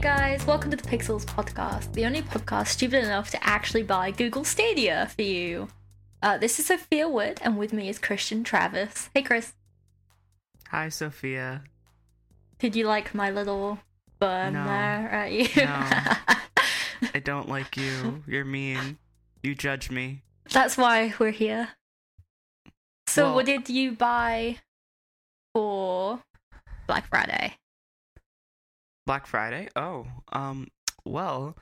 Hey guys, welcome to the Pixels podcast, the only podcast stupid enough to actually buy Google Stadia for you. Uh, this is Sophia Wood, and with me is Christian Travis. Hey Chris, Hi, Sophia. did you like my little burn No. there at you? I don't like you. You're mean. You judge me. That's why we're here. So, Well- what did you buy for Black Friday? Black Friday? Oh, um, well,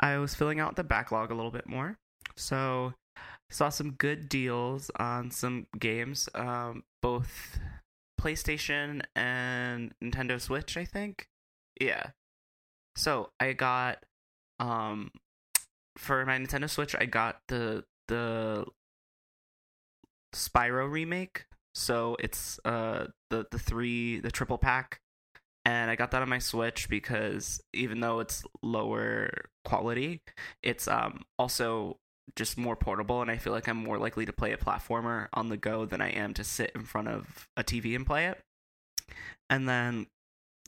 I was filling out the backlog a little bit more. So, saw some good deals on some games, um, both PlayStation and Nintendo Switch, I think. Yeah. So, I got um for my Nintendo Switch, I got the the Spyro remake. So, it's uh the the three the triple pack and I got that on my Switch because even though it's lower quality, it's um also just more portable and I feel like I'm more likely to play a platformer on the go than I am to sit in front of a TV and play it. And then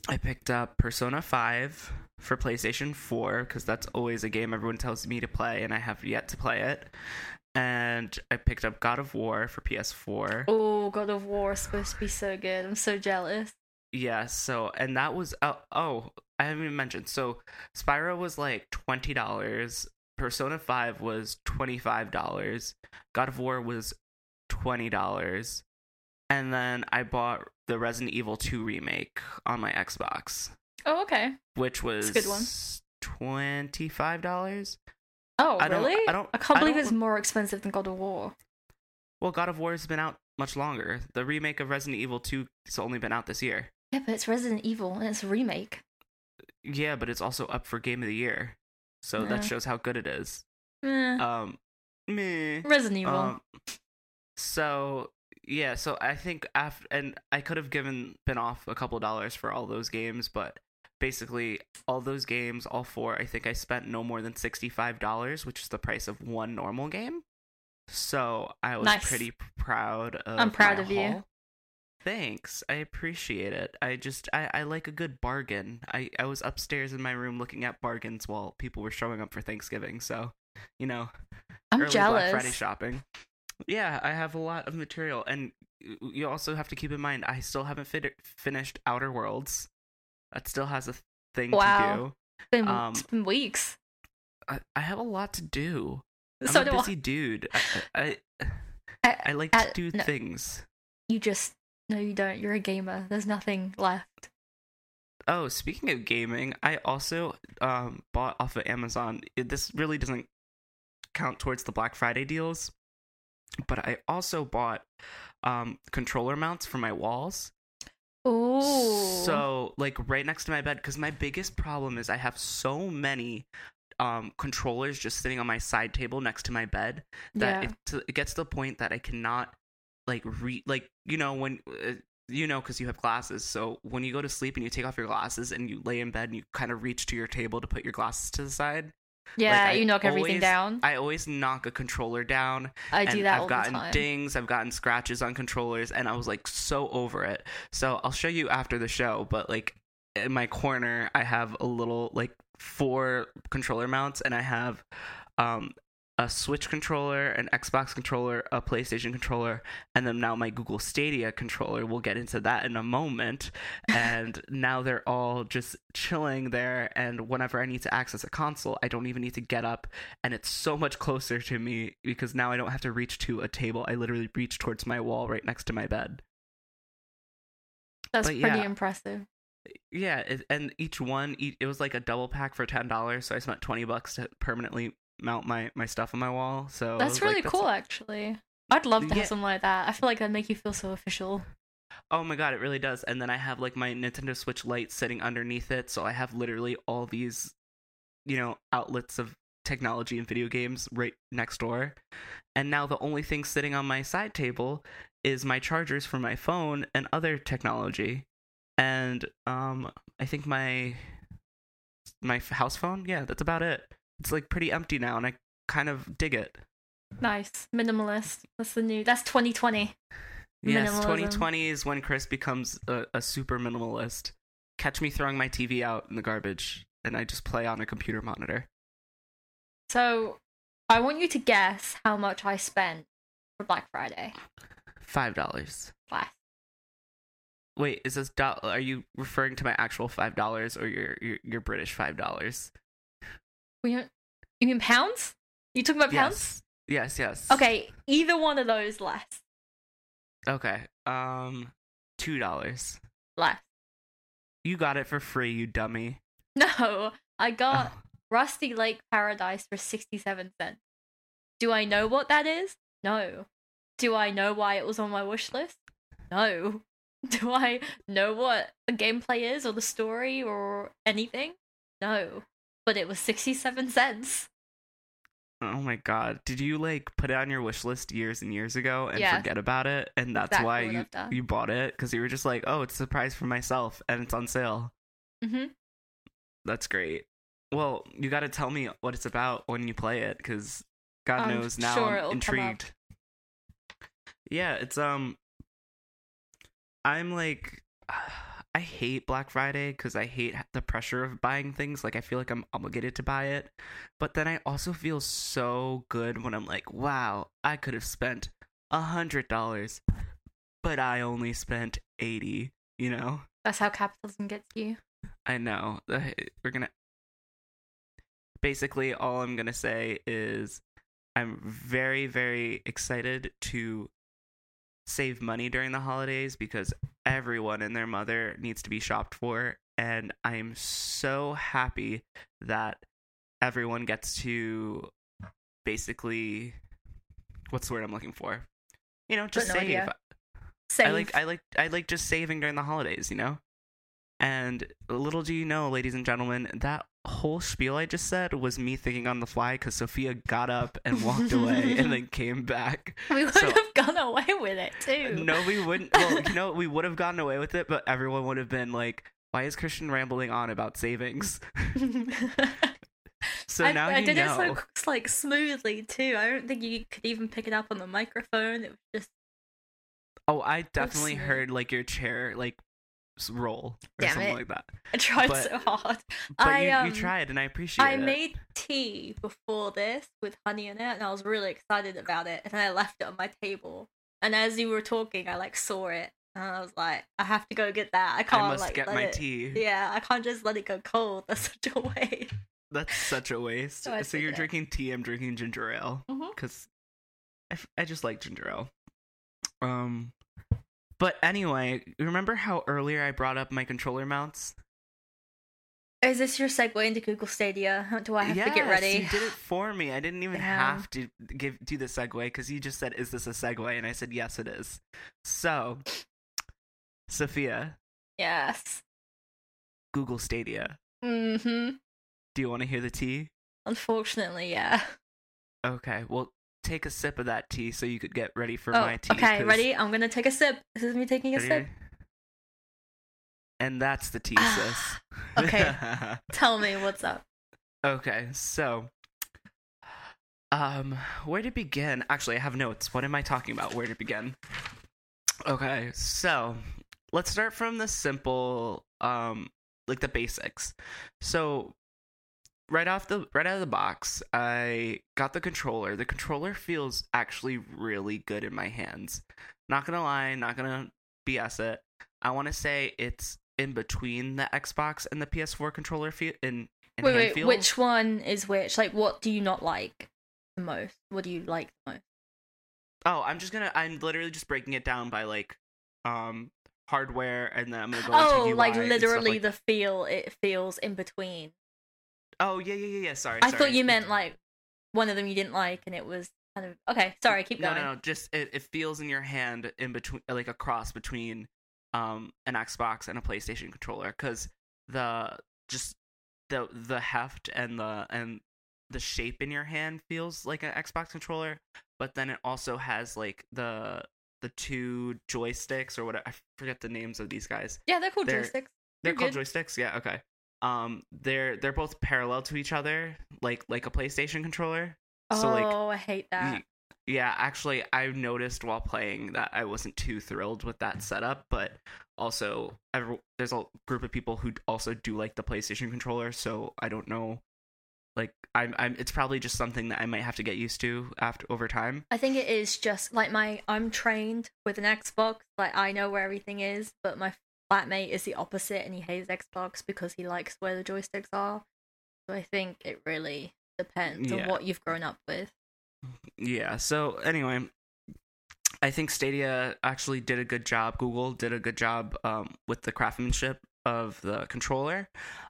I picked up Persona 5 for PlayStation 4 because that's always a game everyone tells me to play and I have yet to play it. And I picked up God of War for PS4. Oh, God of War is supposed to be so good. I'm so jealous. Yeah, so and that was oh, oh I haven't even mentioned. So Spyro was like twenty dollars. Persona Five was twenty five dollars. God of War was twenty dollars, and then I bought the Resident Evil Two remake on my Xbox, Oh, okay. which was a good one. twenty five dollars. Oh, I don't- really? I don't- can't I believe don't- it's more expensive than God of War. Well, God of War has been out much longer. The remake of Resident Evil Two has only been out this year. Yeah, but it's Resident Evil and it's a remake. Yeah, but it's also up for Game of the Year, so Yeah. that shows how good it is. Eh, um meh. Resident Evil. Um, so yeah, so I think after and I could have given been off a couple dollars for all those games, but basically all those games, all four, I think I spent no more than sixty five dollars, which is the price of one normal game. So I was Nice. pretty proud of. I'm proud of you. Thanks, I appreciate it. I just I, I like a good bargain. I I was upstairs in my room looking at bargains while people were showing up for Thanksgiving. So, you know, I'm early jealous. Black Friday shopping. Yeah, I have a lot of material, and you also have to keep in mind I still haven't fit- finished Outer Worlds. That still has a thing Wow. to It's been, um, it's been weeks. I, I have a lot to do. I'm so a do I. busy dude. I, I, I- I like to do no. things. You just no, you don't. You're a gamer. There's nothing left. Oh, speaking of gaming, I also um, bought off of Amazon. This really doesn't count towards the Black Friday deals, but I also bought um, controller mounts for my walls. Ooh. So, like right next to my bed, because my biggest problem is I have so many um, controllers just sitting on my side table next to my bed that yeah. it, it gets to the point that I cannot like read like you know when uh, you know because you have glasses. So when you go to sleep and you take off your glasses and you lay in bed and you kind of reach to your table to put your glasses to the side, yeah, I you knock everything down. I always knock a controller down i do that i've all gotten the time. dings, I've gotten scratches on controllers, and I was like so over it. So I'll show you after the show, but like in my corner, I have a little like four controller mounts, and I have um a Switch controller, an Xbox controller, a PlayStation controller, and then now my Google Stadia controller. We'll get into that in a moment. And now they're all just chilling there. And whenever I need to access a console, I don't even need to get up. And it's so much closer to me because now I don't have to reach to a table. I literally reach towards my wall right next to my bed. That's but pretty yeah. impressive. Yeah, and each one, it was like a double pack for ten dollars. So I spent twenty bucks to permanently mount my my stuff on my wall. So That's really like, cool, actually. I'd love to Yeah. have something like that. I feel like that'd make you feel so official. Oh my god, it really does. And then I have like my Nintendo Switch Lite sitting underneath it, so I have literally all these, you know, outlets of technology and video games right next door. And now the only thing sitting on my side table is my chargers for my phone and other technology. And um I think my my house phone, yeah, that's about it. It's like pretty empty now and I kind of dig it. Nice. Minimalist. That's the new. That's 2020. Yes, Minimalism. 2020 is when Chris becomes a, a super minimalist. Catch me throwing my TV out in the garbage. and I just play on a computer monitor. So, I want you to guess how much I spent for Black Friday. Five dollars. Last. Wait, is this do- are you referring to my actual five dollars or your, your your British five dollars? We don't, you mean pounds? You talking about pounds? Yes. Yes, yes. Okay, either one of those less. Okay. Um two dollars. Less. You got it for free, you dummy. No, I got Oh. Rusty Lake Paradise for 67 cents. Do I know what that is? No. Do I know why it was on my wish list? No. Do I know what the gameplay is or the story or anything? No. But it was 67 cents. Oh my god. Did you like put it on your wish list years and years ago and Yeah. forget about it? And that's Exactly why you you bought it cuz you were just like, "Oh, it's a surprise for myself and it's on sale." hmm That's great. Well, you got to tell me what it's about when you play it cuz God I'm knows now sure I'm it'll come up. intrigued. Yeah, it's um I'm like I hate Black Friday cuz I hate the pressure of buying things. Like I feel like I'm obligated to buy it. But then I also feel so good when I'm like, "Wow, I could have spent a $100, but I only spent 80." You know? That's how capitalism gets you. I know. We're gonna. Basically, all I'm gonna say is I'm very, very excited to save money during the holidays because everyone and their mother needs to be shopped for. And I'm so happy that everyone gets to basically. What's the word I'm looking for? You know, just no save. idea. Save. I like I like I like just saving during the holidays, you know? And little do you know, ladies and gentlemen, that whole spiel I just said was me thinking on the fly because Sophia got up and walked away and then came back. we would so- have gone away with it too. No, we wouldn't. Well, you know, we would have gotten away with it, but everyone would have been like, "Why is Christian rambling on about savings?" So I, now I you I did know. it so like smoothly too. I don't think you could even pick it up on the microphone. It was just oh, I definitely heard like your chair like roll or Damn something it. like that. I tried But- so hard. But I you, um you tried, and I appreciate I it. I made tea before this with honey in it, and I was really excited about it. And then I left it on my table. And as you were talking, I like saw it, and I was like, I have to go get that. I can't I must like get my it- tea. Yeah, I can't just let it go cold. That's such a waste. That's such a waste. So So, you're it. drinking tea. I'm drinking ginger ale because I, f- I just like ginger ale. Um, but anyway, remember how earlier I brought up my controller mounts? Is this your segue into Google Stadia? Do I have to get Yes, ready? You did it for me. I didn't even have to give do the segue because you just said, "Is this a segue?" And I said, "Yes, it is." So, Sophia, Yes. Google Stadia. Mm-hmm. Do you want to hear the tea? Unfortunately, yeah. Okay, well, take a sip of that tea so you could get ready for oh, my tea. okay, 'cause- ready? I'm gonna take a sip. This is me taking a Ready? sip. And that's the tea, sis. Okay. Tell me what's up. okay, so um where to begin? Actually, I have notes. What am I talking about? Where to begin? Okay, so let's start from the simple um like the basics. So right off the right out of the box, I got the controller. The controller feels actually really good in my hands. Not gonna lie, not gonna BS it. I want to say it's in between the Xbox and the PS4 controller feel in, in Wait, wait, feel. which one is which? Like, what do you not like the most? What do you like the most? Oh, I'm just gonna. I'm literally just breaking it down by like, um, hardware, and then I'm gonna go. Oh, like literally like- the feel it feels in between. Oh yeah, yeah, yeah, yeah. Sorry. I sorry. thought you meant like one of them you didn't like, and it was kind of okay. Sorry, keep going. no, no. no. Just it, it feels in your hand in between, like a cross between, um, an Xbox and a PlayStation controller, because the just the the heft and the and the shape in your hand feels like an Xbox controller, but then it also has like the the two joysticks or whatever. I forget the names of these guys. Yeah, they're called They're- joysticks. They're You're called joysticks. Yeah. Okay. Um, they're they're both parallel to each other, like like a PlayStation controller. Oh, So like I hate that. Yeah, actually, I noticed while playing that I wasn't too thrilled with that setup, but also every, there's a group of people who also do like the PlayStation controller, so I don't know. Like, I'm, I'm. It's probably just something that I might have to get used to after over time. I think it is just like my I'm trained with an Xbox, like I know where everything is, but my flatmate is the opposite and he hates Xbox because he likes where the joysticks are. So I think it really depends Yeah. on what you've grown up with. Yeah. So anyway, I think Stadia actually did a good job. Google did a good job um, with the craftsmanship of the controller.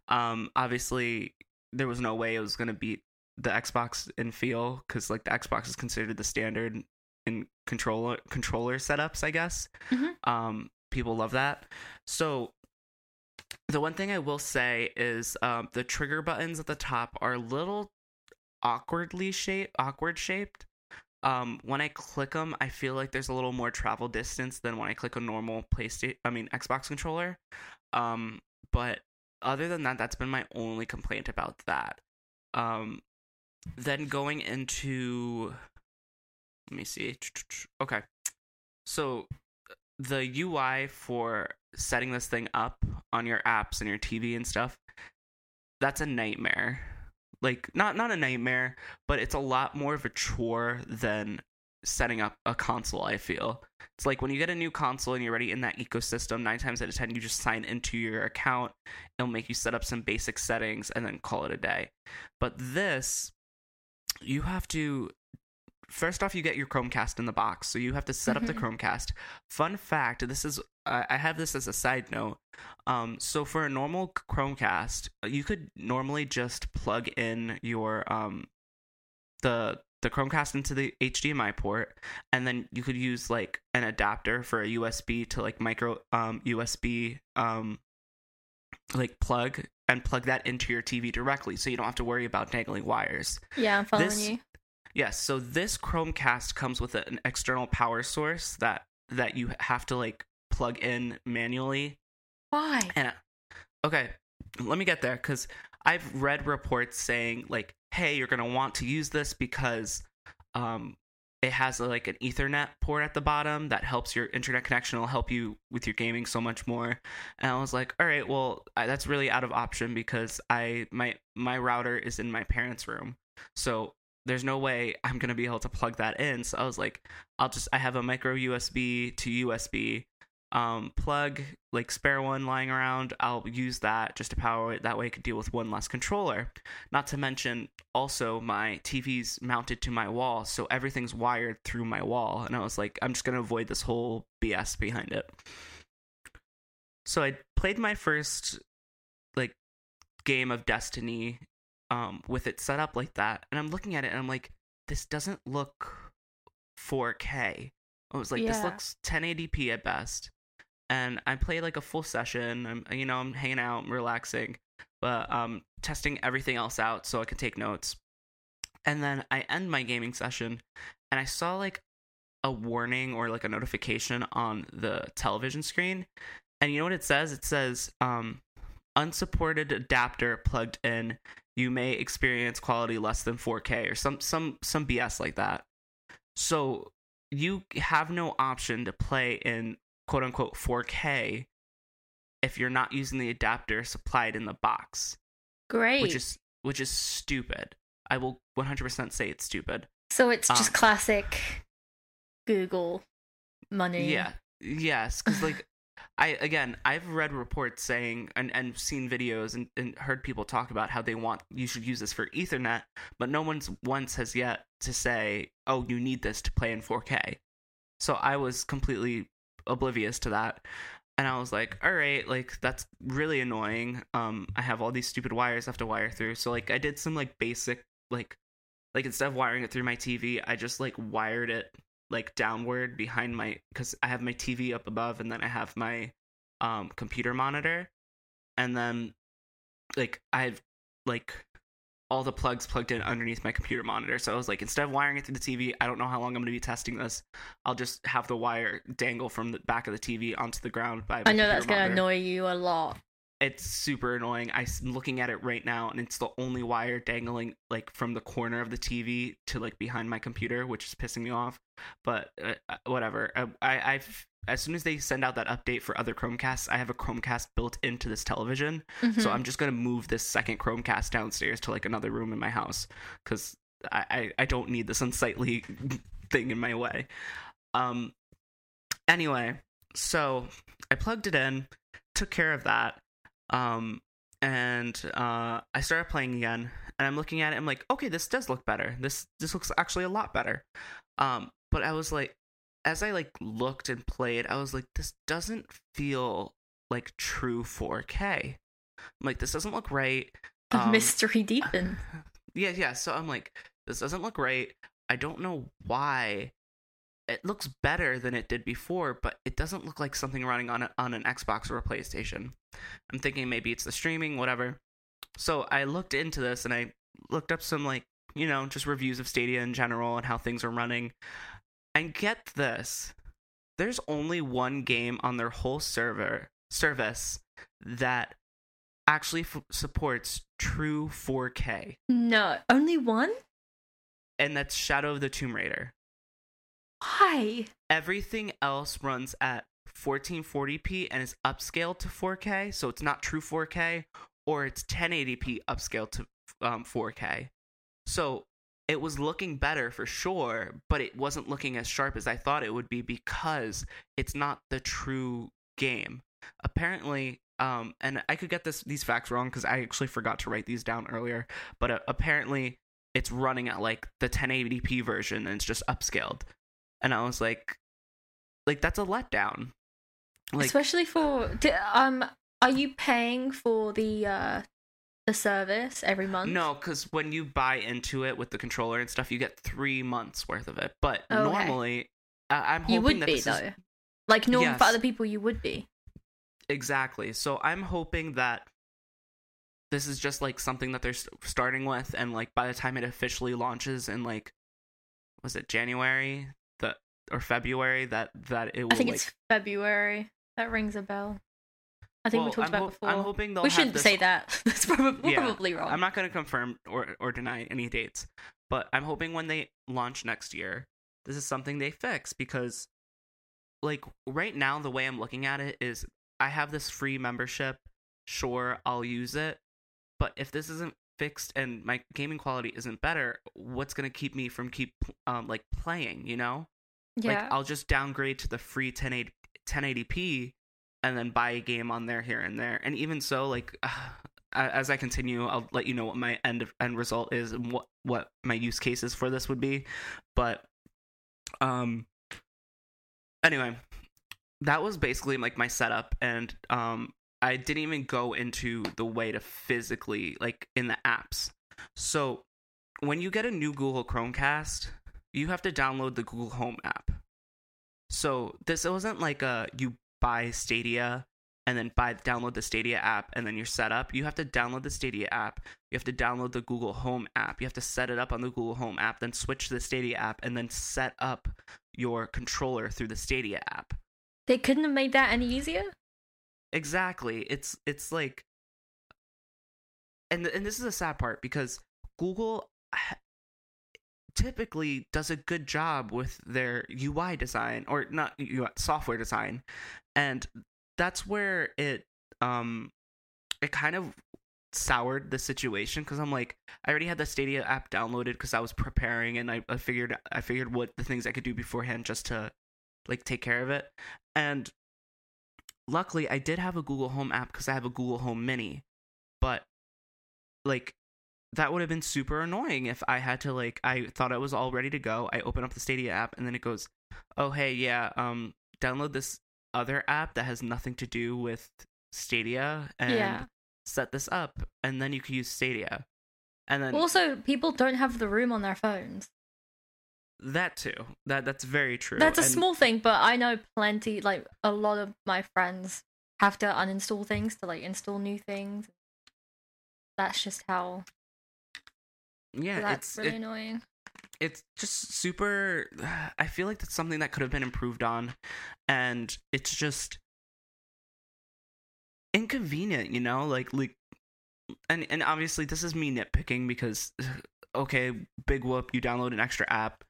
Um, obviously, there was no way it was going to beat the Xbox in feel because like the Xbox is considered the standard in controller controller setups. I guess. Mhm. Um, people love that. So. The one thing I will say is um, the trigger buttons at the top are a little awkwardly shaped, awkward shaped. Um, when I click them, I feel like there's a little more travel distance than when I click a normal PlayStation. I mean Xbox controller. Um, but other than that, that's been my only complaint about that. Um, then going into, let me see. Okay, so the UI for setting this thing up on your apps and your TV and stuff, that's a nightmare. Like not not a nightmare but it's a lot more of a chore than setting up a console i feel. It's like when you get a new console and you're already in that ecosystem nine times out of ten you just sign into your account. It'll make you set up some basic settings and then call it a day. But this you have to first off you get your chromecast in the box so you have to set up the Mhm. chromecast fun fact this is I I have this as a side note um, so for a normal Chromecast, you could normally just plug in your um, the the Chromecast into the HDMI port, and then you could use like an adapter for a USB to like micro um, USB um, like plug and plug that into your TV directly, so you don't have to worry about dangling wires. Yeah, I'm following This- you. Yes, so this Chromecast comes with an external power source that that you have to like plug in manually Why? and okay, let me get there because I've read reports saying like, "Hey, you're gonna want to use this because um, it has like an Ethernet port at the bottom that helps your internet connection. It'll help you with your gaming so much more." And I was like, "All right, well, I, that's really out of option because I my my router is in my parents' room, so." There's no way I'm gonna be able to plug that in. So I was like, I'll just I have a micro USB to USB um, plug, like spare one lying around. I'll use that just to power it. That way I could deal with one less controller. Not to mention, also, my TV's mounted to my wall, so everything's wired through my wall. And I was like, I'm just going to avoid this whole BS behind it. So I played my first, like, game of Destiny um, with it set up like that. And I'm looking at it and I'm like, this doesn't look 4K. I was like, this looks 1080p at best. And I played like a full session. I'm, you know, I'm hanging out, I'm relaxing, but um, testing everything else out so I could take notes. And then I end my gaming session, and I saw like a warning or like a notification on the television screen. And you know what it says? It says, um, unsupported adapter plugged in. You may experience quality less than 4K or some some some BS like that. So you have no option to play in quote unquote 4K if you're not using the adapter supplied in the box, Great. which is which is stupid. I will 100% say it's stupid. so it's just um, classic Google money. Yeah. Yes, cuz like I again, I've read reports saying and and seen videos and, and heard people talk about how they want you should use this for Ethernet, but no one's once has yet to say, "Oh, you need this to play in 4K." So I was completely oblivious to that. And I was like, "All right, like that's really annoying. Um I have all these stupid wires I have to wire through." So like I did some like basic like like instead of wiring it through my TV, I just like wired it like downward behind my because I have my TV up above and then I have my um computer monitor and then like I've like all the plugs plugged in underneath my computer monitor. So I was like, instead of wiring it through the TV, I don't know how long I'm going to be testing this. I'll just have the wire dangle from the back of the TV onto the ground by. I know that's going to annoy you a lot. It's super annoying. I'm looking at it right now, and it's the only wire dangling like from the corner of the TV to like behind my computer, which is pissing me off. But uh, uh, whatever. I, I, I've as soon as they send out that update for other Chromecasts, I have a Chromecast built into this television, Mhm. so I'm just gonna move this second Chromecast downstairs to like another room in my house because I, I I don't need this unsightly thing in my way. Um. Anyway, so I plugged it in, took care of that, um, and uh, I started playing again. And I'm looking at it. I'm like, okay, this does look better. This this looks actually a lot better. Um, but I was like, as I like looked and played, I was like, this doesn't feel like true 4K. I'm like, this doesn't look right. The Um, mystery deepened. yeah, yeah. So I'm like, this doesn't look right. I don't know why. It looks better than it did before, but it doesn't look like something running on a, on an Xbox or a PlayStation. I'm thinking maybe it's the streaming, whatever. So I looked into this and I looked up some like you know just reviews of Stadia in general and how things are running. And get this, there's only one game on their whole server service that actually f- supports true 4K No, only one? and that's Shadow of the Tomb Raider. Why? Everything else runs at 1440p and is upscaled to 4K, so it's not true 4K, or it's 1080p upscaled to um, 4K. So it was looking better for sure, but it wasn't looking as sharp as I thought it would be because it's not the true game. Apparently, um, and I could get this these facts wrong because I actually forgot to write these down earlier, but uh, apparently it's running at like the 1080p version and it's just upscaled. And I was like, like that's a letdown. Like Especially for um are you paying for the uh the service every month? no, because when you buy into it with the controller and stuff, you get three months worth of it. But Oh, okay. normally, I- I'm hoping You would that be this though. is Like normal for other people you would be. exactly. So I'm hoping that this is just like something that they're s- starting with, and like by the time it officially launches in like, was it January that or February that that it will I think like. it's February. That rings a bell. I think we talked I'm about hop- before. I'm hoping they'll we shouldn't this say that. That's probably, Yeah, probably wrong. I'm not going to confirm or or deny any dates, but I'm hoping when they launch next year, this is something they fix because like right now the way I'm looking at it is I have this free membership, sure, I'll use it, but if this isn't fixed and my gaming quality isn't better, what's going to keep me from keep um like playing, you know? yeah. Like I'll just downgrade to the free 1080 1080p and then buy a game on there here and there. And even so, like as I continue, I'll let you know what my end end result is and what what my use cases for this would be. But um anyway, that was basically like my setup and um I didn't even go into the way to physically like in the apps. So when you get a new Google Chromecast, you have to download the Google Home app. So this wasn't like a you buy Stadia and then buy download the Stadia app and then you're set up. You have to download the Stadia app. You have to download the Google Home app. You have to set it up on the Google Home app, then switch to the Stadia app and then set up your controller through the Stadia app. they couldn't have made that any easier. Exactly. It's it's like and and this is a sad part because Google typically does a good job with their UI design or not UI, software design. And that's where it um it kind of soured the situation because I'm like I already had the Stadia app downloaded because I was preparing and I, I figured I figured what the things I could do beforehand just to like take care of it. And luckily I did have a Google Home app because I have a Google Home Mini, but like that would have been super annoying if I had to like I thought I was all ready to go. I open up the Stadia app and then it goes, "Oh hey, yeah, um download this other app that has nothing to do with Stadia and Yeah. set this up and then you can use Stadia." And then Also, people don't have the room on their phones. that too. That that's very true. That's a And- small thing, but I know plenty. Like a lot of my friends have to uninstall things to like install new things. That's just how. Yeah, that's it's really it- annoying. it's just super i feel like that's something that could have been improved on and it's just inconvenient, you know, like like and and obviously this is me nitpicking because okay, big whoop, you download an extra app,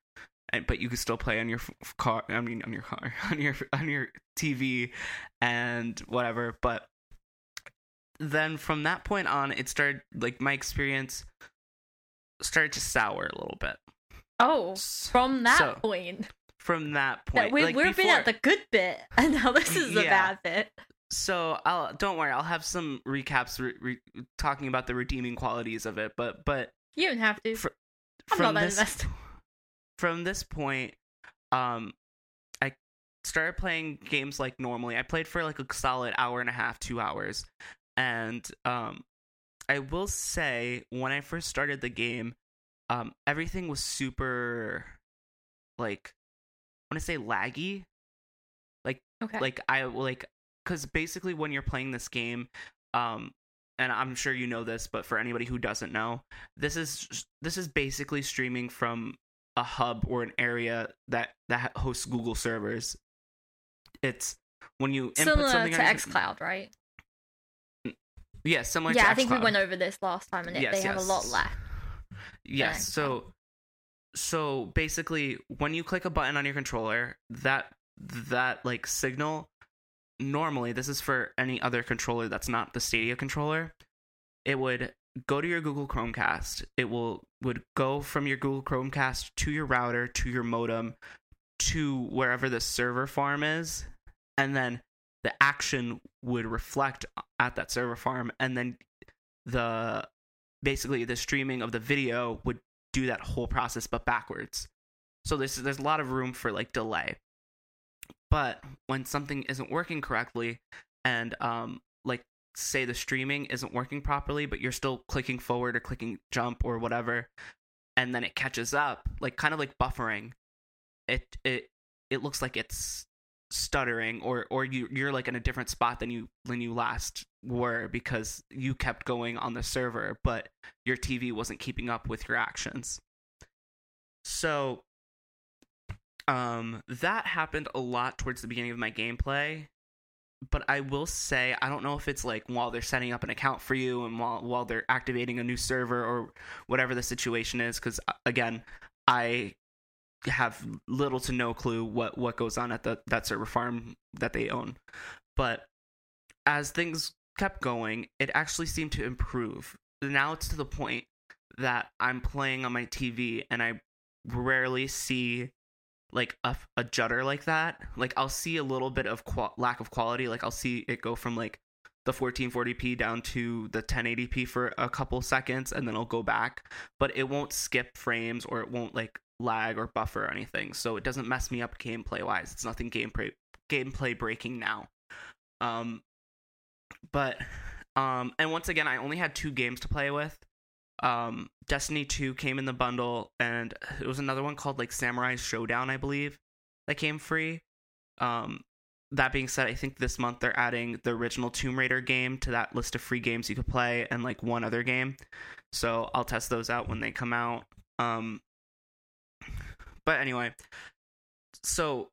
and, but you can still play on your f- car. I mean, on your car, on your on your TV, and whatever. But then from that point on, it started like my experience started to sour a little bit. Oh, from that so, point. From that That point, we, like we've been at the good bit, and now this is the Yeah. bad bit. so I'll don't worry, I'll have some recaps re- re- talking about the redeeming qualities of it. But but You don't have to. Fr- I'm from not that this invested. from this point, um, I started playing games like normally. I played for like a solid hour and a half, two hours, and um, I will say when I first started the game, um, everything was super, like, I want to say laggy. Okay. Like I like, because basically when you're playing this game, um, and I'm sure you know this, but for anybody who doesn't know, this is this is basically streaming from a hub or an area that that hosts Google servers. It's when you input Similar something to XCloud, right? Yeah, similar yeah, to I think we went over this last time, and Yes, they have a lot yes. left. Yes. Yeah. So so basically when you click a button on your controller, that that like signal normally this is for any other controller that's not the Stadia controller, it would go to your Google Chromecast. It will would go from your Google Chromecast to your router to your modem to wherever the server farm is and then the action would reflect at that server farm and then the basically the streaming of the video would do that whole process but backwards. So there's there's a lot of room for like delay. But when something isn't working correctly and um like say the streaming isn't working properly but you're still clicking forward or clicking jump or whatever and then it catches up like kind of like buffering it it it looks like it's stuttering or or you you're like in a different spot than you than you last were because you kept going on the server but your TV wasn't keeping up with your actions. So um that happened a lot towards the beginning of my gameplay. But I will say I don't know if it's like while they're setting up an account for you and while while they're activating a new server or whatever the situation is cuz again I have little to no clue what what goes on at the that server farm that they own. But as things kept going, it actually seemed to improve. Now it's to the point that I'm playing on my TV and I rarely see like a, a judder like that. Like I'll see a little bit of qual- lack of quality. Like I'll see it go from like the 1440p down to the 1080p for a couple seconds and then it'll go back, but it won't skip frames or it won't like lag or buffer or anything. So it doesn't mess me up gameplay wise. It's nothing gameplay gameplay breaking now. Um but um and once again I only had two games to play with. Um Destiny 2 came in the bundle and it was another one called like Samurai Shodown I believe that came free. Um that being said, I think this month they're adding the original Tomb Raider game to that list of free games you could play and like one other game. So I'll test those out when they come out. Um but anyway, so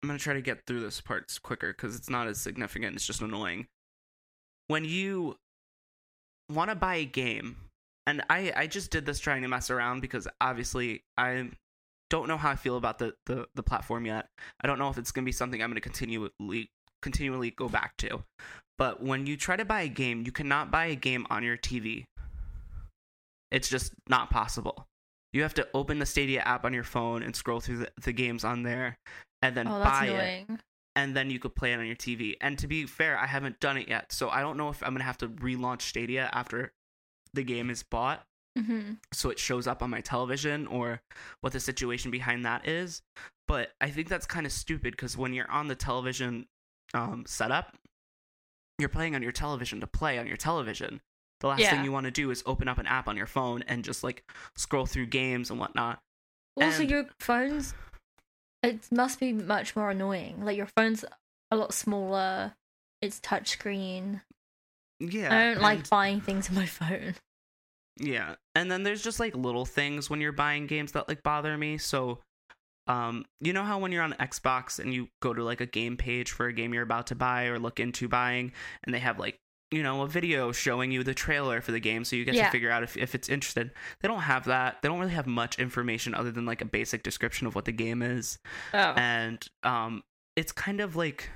I'm gonna try to get through this part quicker because it's not as significant. It's just annoying. When you want to buy a game, and I I just did this trying to mess around because obviously I don't know how I feel about the the, the platform yet. I don't know if it's gonna be something I'm gonna continually continually go back to. But when you try to buy a game, you cannot buy a game on your TV. It's just not possible. You have to open the Stadia app on your phone and scroll through the, the games on there and then Oh, buy it and then you could play it on your TV. And to be fair, I haven't done it yet, so I don't know if I'm gonna have to relaunch Stadia after the game is bought, hmm so it shows up on my television, or what the situation behind that is. But I think that's kind of stupid because when you're on the television um, setup, you're playing on your television to play on your television. The last Yeah. thing you want to do is open up an app on your phone and just like scroll through games and whatnot. Also, And- your phones, it must be much more annoying. Like your phone's a lot smaller. It's touchscreen. Yeah, I don't like buying things on my phone. Yeah. And then there's just like little things when you're buying games that like bother me. So um, you know how when you're on Xbox and you go to like a game page for a game you're about to buy or look into buying, and they have like you know a video showing you the trailer for the game, so you get Yeah. to figure out if if it's interested. They don't have that. They don't really have much information other than like a basic description of what the game is, Oh. and um, it's kind of like,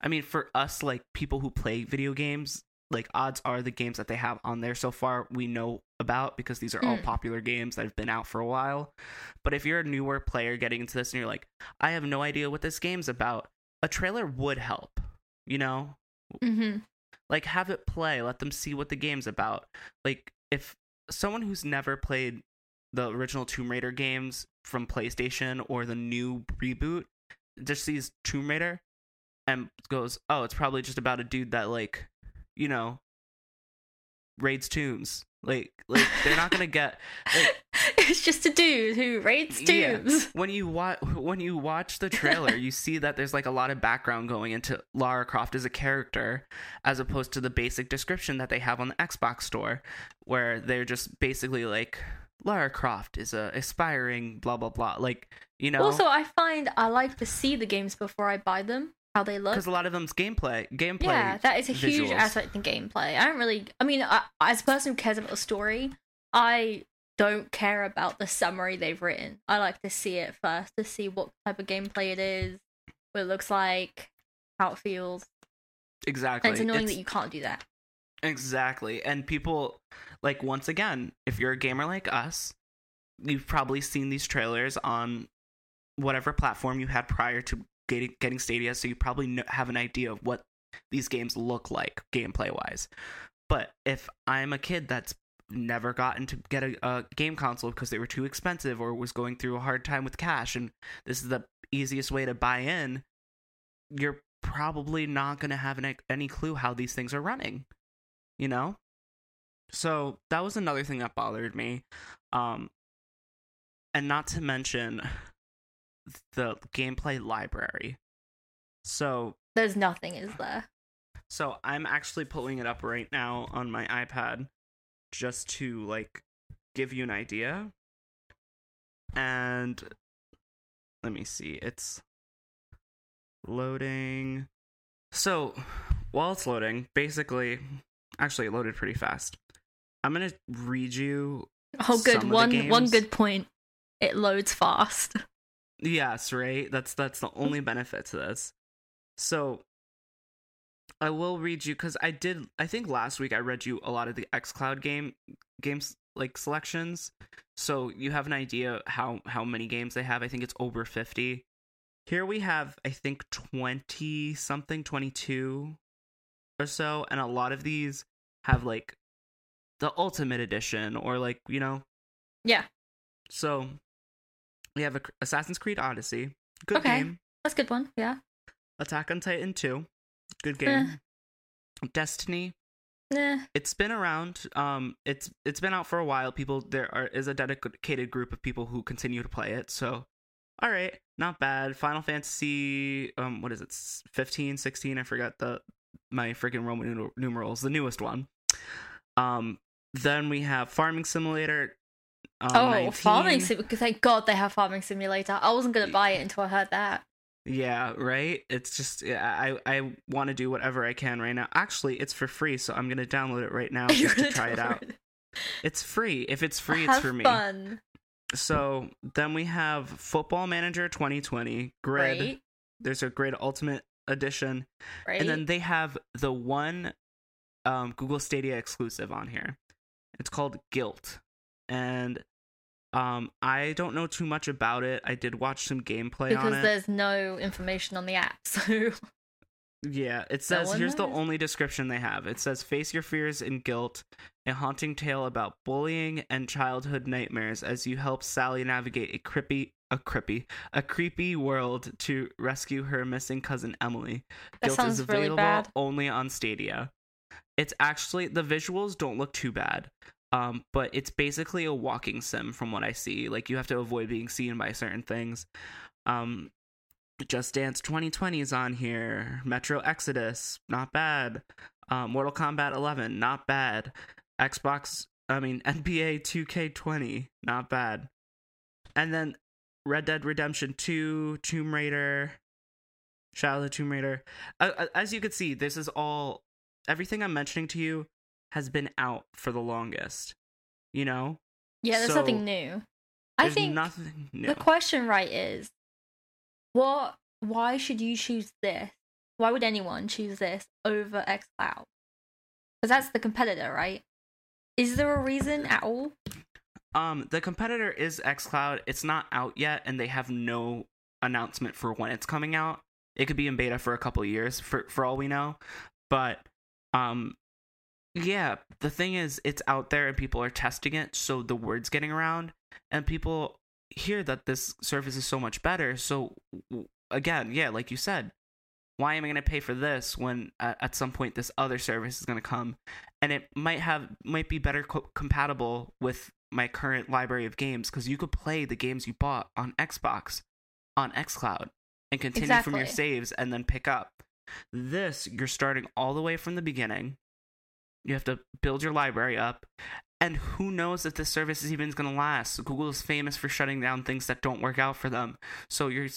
I mean, for us like people who play video games. Like odds are the games that they have on there so far we know about because these are all Mm. popular games that have been out for a while. But if you're a newer player getting into this and you're like, I have no idea what this game's about, a trailer would help. You know, hmm like have it play, let them see what the game's about. Like if someone who's never played the original Tomb Raider games from PlayStation or the new reboot just sees Tomb Raider and goes, "Oh, it's probably just about a dude that like, you know, raids tombs." Like like they're not going to get like, it's just a dude who raids Yeah. tombs. when you watch when you watch the trailer, you see that there's like a lot of background going into Lara Croft as a character, as opposed to the basic description that they have on the Xbox store, where they're just basically like Lara Croft is a aspiring blah blah blah. Like you know, Also, I find I like to see the games before I buy them, how they look. because a lot of them's gameplay. Gameplay. Yeah, that is a huge visuals. aspect in gameplay. I don't really. I mean, I, as a person who cares about the story, I don't care about the summary they've written. I like to see it first to see what type of gameplay it is, what it looks like, how it feels. Exactly. And it's annoying It's- that you can't do that. Exactly. And people like once again, if you're a gamer like us, you've probably seen these trailers on whatever platform you had prior to getting, getting Stadia, so you probably kn- have an idea of what these games look like gameplay wise. But if I'm a kid that's never gotten to get a, a game console because they were too expensive or was going through a hard time with cash and this is the easiest way to buy in, you're probably not going to have any, any clue how these things are running you know so that was another thing that bothered me um and not to mention the gameplay library so There's nothing, is there? so i'm actually pulling it up right now on my ipad just to like give you an idea and let me see it's loading so while it's loading basically actually it loaded pretty fast i'm gonna read you Oh, good. One one good point. It loads fast. Yes, right. That's that's the only benefit to this. So I will read you because I did. I think last week I read you a lot of the XCloud game games like selections, so you have an idea how how many games they have. I think it's over fifty. Here we have I think twenty something, twenty two or so, and a lot of these have like the Ultimate Edition or like you know Yeah, so we have a, Assassin's Creed Odyssey, good Okay. game. that's a good one. Yeah. Attack on Titan 2, good Eh. game. Destiny, Nah. it's been around. Um, it's it's been out for a while. People there are is a dedicated group of people who continue to play it. So, all right, not bad. Final Fantasy, um, what is it? 15, 16, I forgot the my freaking Roman numerals. The newest one. Um, then we have Farming Simulator. Oh, 19. farming simulator. Thank God they have farming simulator. I wasn't gonna buy it until I heard that. Yeah, right. It's just I I want to do whatever I can right now. Actually, it's for free, so I'm gonna download it right now just to try it out. it. It's free. If it's free, Have it's for me. Fun. So then we have Football Manager 2020 Grid. Right. There's a Grid Ultimate Edition, Right. and then they have the one um, Google Stadia exclusive on here. It's called Gylt, and um, I don't know too much about it. I did watch some gameplay on because there's no information on the app, so Yeah, it says one here's the only description they have. It says face your fears and Gylt, a haunting tale about bullying and childhood nightmares as you help Sally navigate a creepy a creepy a creepy world to rescue her missing cousin Emily. That Gylt sounds is really available bad. only on Stadia. It's actually the visuals don't look too bad. Um, but it's basically a walking sim from what I see. Like you have to avoid being seen by certain things. Um, just Dance 2020 is on here. Metro Exodus, not bad. Um, Mortal Kombat 11, not bad. Xbox, I mean NBA 2K20, not bad. And then Red Dead Redemption 2, Tomb Raider, Shadow of the Tomb Raider. Uh, uh, as you can see, this is all everything I'm mentioning to you has been out for the longest. You know? Yeah, there's So, nothing new. I think nothing new. the question right is what why should you choose this? Why would anyone choose this over xCloud? Because that's the competitor, right? Is there a reason at all? Um, the competitor is xCloud. It's not out yet, and they have no announcement for when it's coming out. It could be in beta for a couple of years, for for all we know. But um, yeah, the thing is, it's out there and people are testing it, so the word's getting around, and people hear that this service is so much better. So again, yeah, like you said, why am I going to pay for this when uh, at some point this other service is going to come, and it might have might be better co- compatible with my current library of games because you could play the games you bought on Xbox on xCloud and continue from your saves and then pick up. This you're starting all the way from the beginning. You have to build your library up. And who knows if this service is even going to last? Google is famous for shutting down things that don't work out for them. So you're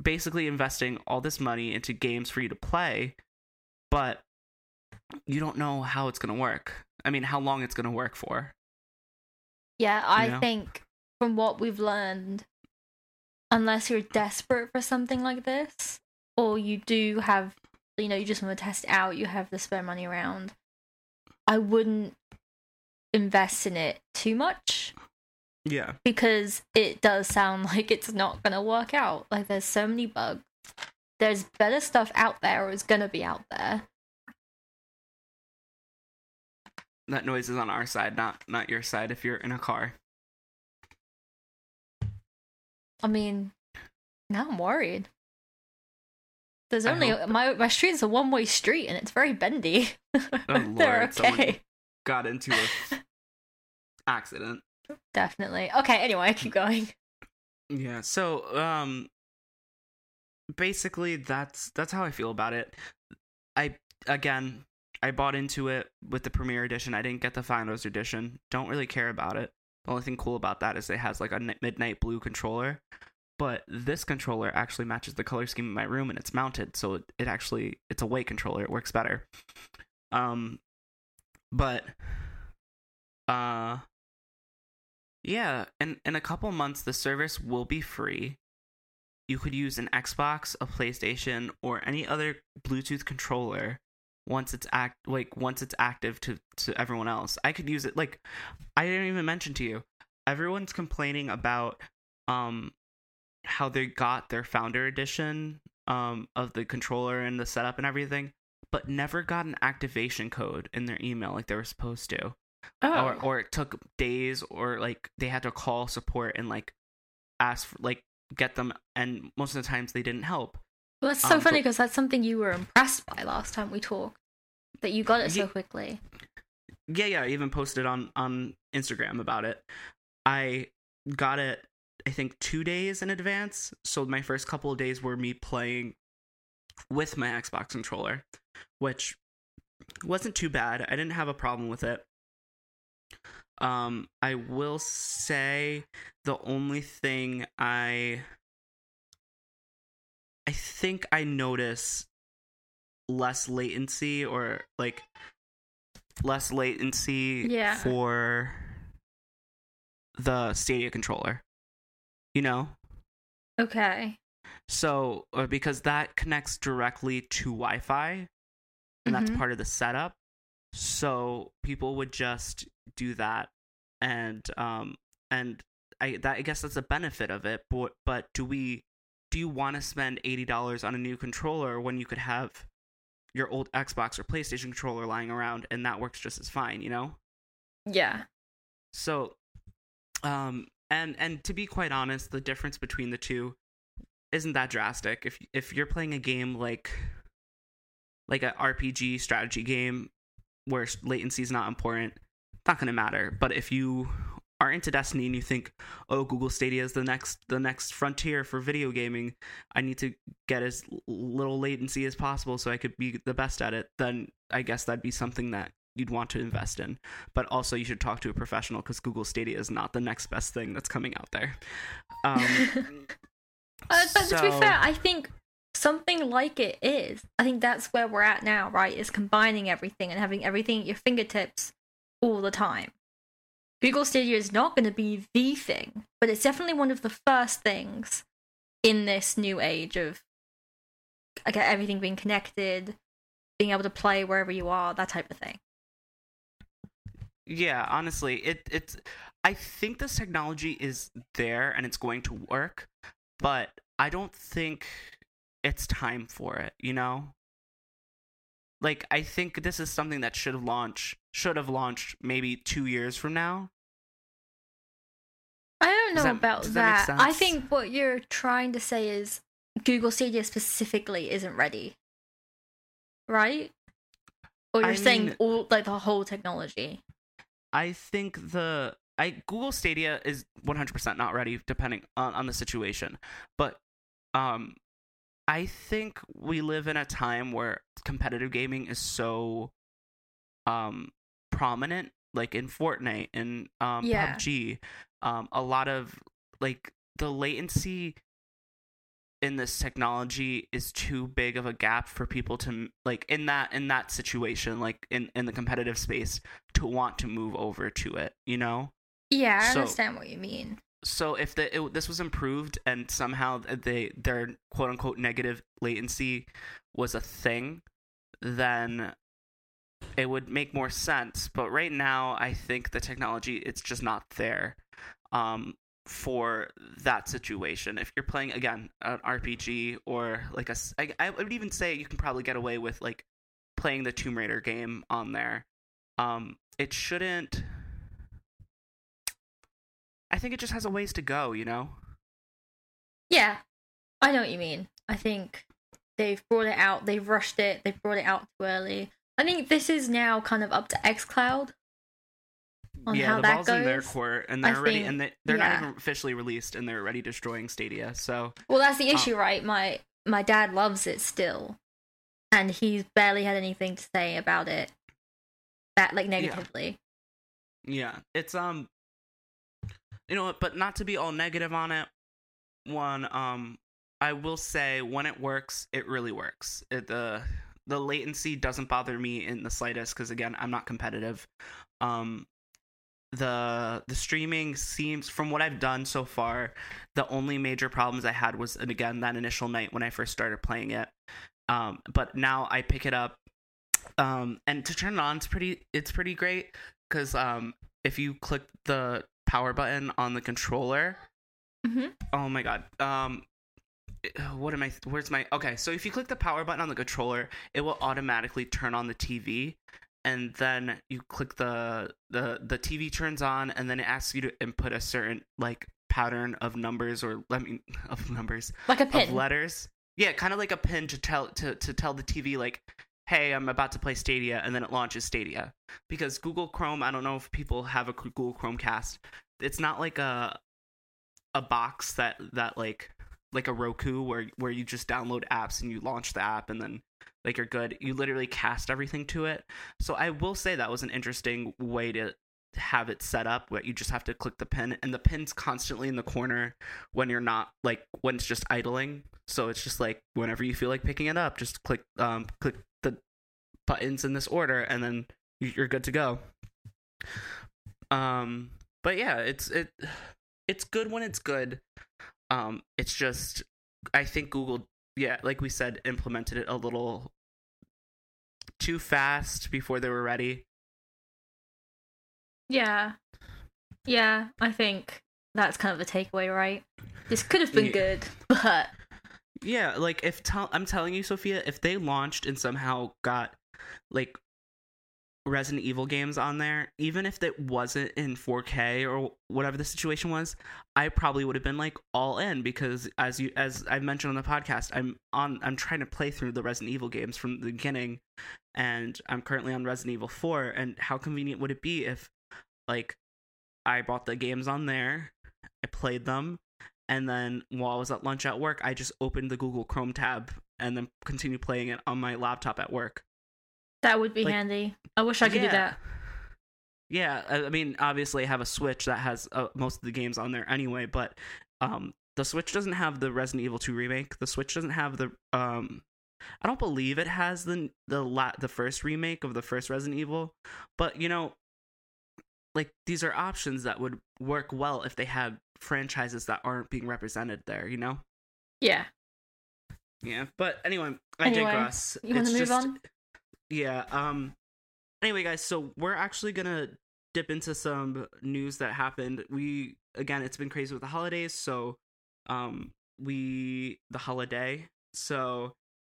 basically investing all this money into games for you to play, but you don't know how it's going to work. I mean, how long it's going to work for. Yeah, I know? think from what we've learned, unless you're desperate for something like this, or you do have, you know, you just want to test out, you have the spare money around, I wouldn't invest in it too much Yeah. because it does sound like it's not going to work out. Like, there's so many bugs. There's better stuff out there, or is going to be out there. That noise is on our side, not not your side if you're in a car. I mean, now I'm worried. There's I only hope- my my street is a one way street and it's very bendy. Oh, They're okay. Got into a accident. Definitely. Okay, anyway, keep going. Yeah. So, um basically that's that's how I feel about it. I again, I bought into it with the premiere edition. I didn't get the Founders edition. Don't really care about it. The only thing cool about that is it has like a midnight blue controller. But this controller actually matches the color scheme in my room and it's mounted, so it, it actually it's a white controller. It works better. Um but uh yeah, in in a couple months the service will be free. You could use an Xbox, a PlayStation, or any other Bluetooth controller once it's act like once it's active to to everyone else. I could use it like I didn't even mention to you. Everyone's complaining about um how they got their founder edition um of the controller and the setup and everything, but never got an activation code in their email like they were supposed to Oh, or or it took days or like they had to call support and like ask for, like get them and most of the times they didn't help well, that's so um, funny because that's something you were impressed by last time we talked. That you got it so quickly. yeah yeah i even posted on on instagram about it i got it i think two days in advance so my first couple of days were me playing with my xbox controller which wasn't too bad i didn't have a problem with it um i will say the only thing i i think i notice less latency or like less latency Yeah. for the Stadia controller. You know? Okay. So, because that connects directly to Wi Fi, and that's Mhm. part of the setup. So, people would just do that. And, um, and I, that, I guess that's a benefit of it. But, but do we, do you want to spend $80 on a new controller when you could have your old Xbox or PlayStation controller lying around and that works just as fine, you know? Yeah. So, um, and and to be quite honest, the difference between the two isn't that drastic. If if you're playing a game like like a RPG strategy game where latency is not important, it's not gonna matter. But if you are into Destiny and you think, oh, Google Stadia is the next the next frontier for video gaming, I need to get as little latency as possible so I could be the best at it. Then I guess that'd be something that you'd want to invest in. But also, you should talk to a professional because Google Stadia is not the next best thing that's coming out there. Um, Uh, but to be fair, I think something like it is. I think that's where we're at now, right? Is combining everything and having everything at your fingertips all the time. Google Stadia is not going to be the thing, but it's definitely one of the first things in this new age of okay, everything being connected, being able to play wherever you are, that type of thing. Yeah, honestly, it it's I think this technology is there and it's going to work, but I don't think it's time for it, you know? Like I think this is something that should have launched should have launched maybe 2 years from now. I don't know that- about that that. I think what you're trying to say is Google Stadia specifically isn't ready. Right? Or you're I saying mean- all like the whole technology. I think the I Google Stadia is 100% not ready depending on, on the situation. But um I think we live in a time where competitive gaming is so um prominent like in Fortnite and um Yeah. PUBG. Um a lot of like the latency in this technology is too big of a gap for people to like in that in that situation like in in the competitive space to want to move over to it you know? Yeah, I So- understand what you mean. so if the it, this was improved and somehow they their quote unquote negative latency was a thing then it would make more sense. But right now i think the technology it's just not there. Um for that situation if you're playing again an rpg or like a I, I would even say you can probably get away with like playing the tomb raider game on there um it shouldn't I think it just has a ways to go, you know? Yeah. I know what you mean. I think they've brought it out, they've rushed it, they've brought it out too early. I think this is now kind of up to xCloud yeah, how the ball's goes. in their court, and they're already think- and they, they're yeah. not even officially released, and they're already destroying Stadia. So Well, that's the Uh, issue, right? My my dad loves it still, and he's barely had anything to say about it that like negatively. yeah, it's um, you know? But not to be all negative on it. One, um, I will say when it works, it really works. It, the the latency doesn't bother me in the slightest because again, I'm not competitive. Um, the the streaming seems from what I've done so far, the only major problems I had was and again that initial night when I first started playing it. Um, but now I pick it up, um, and to turn it on, it's pretty it's pretty great because um, if you click the power button on the controller, hmm oh my god, um, what am I? Where's my? Okay, so if you click the power button on the controller, it will automatically turn on the TV, and then you click the the the TV turns on, and then it asks you to input a certain like pattern of numbers or let me of numbers Like a pin of letters. Yeah, kind of like a pin to tell to to tell the TV like, "Hey, I'm about to play Stadia," and then it launches Stadia. Because Google Chrome, I don't know if people have a Google Chromecast. It's not like a a box that that like like a Roku where where you just download apps and you launch the app and then like you're good. You literally cast everything to it. So I will say that was an interesting way to have it set up where you just have to click the pin and the pin's constantly in the corner when you're not like when it's just idling so it's just like whenever you feel like picking it up just click um click the buttons in this order and then you- you're good to go um but yeah it's it it's good when it's good um it's just i think google yeah like we said implemented it a little too fast before they were ready Yeah. Yeah, I think that's kind of a takeaway, right? This could have been Yeah. good, but Yeah, like if tell I'm telling you, Sophia, if they launched and somehow got like Resident Evil games on there, even if it wasn't in 4K or whatever the situation was, I probably would have been like all in because as you as I mentioned on the podcast, I'm on I'm trying to play through the Resident Evil games from the beginning and I'm currently on Resident Evil 4 and how convenient would it be if like I bought the games on there, I played them, and then while I was at lunch at work, I just opened the Google Chrome tab and then continued playing it on my laptop at work. That would be Like- handy. I wish I could do that. Yeah, I I mean, obviously, I have a Switch that has uh, most of the games on there anyway, but um, the Switch doesn't have the Resident Evil 2 remake. The Switch doesn't have the um, I don't believe it has the the la- the first remake of the first Resident Evil, but you know, like these are options that would work well if they had franchises that aren't being represented there. You know? Yeah. Yeah. But anyway, I Anyway, digress. You want to move just- on? yeah um anyway guys so we're actually gonna dip into some news that happened we again it's been crazy with the holidays so um we the holiday so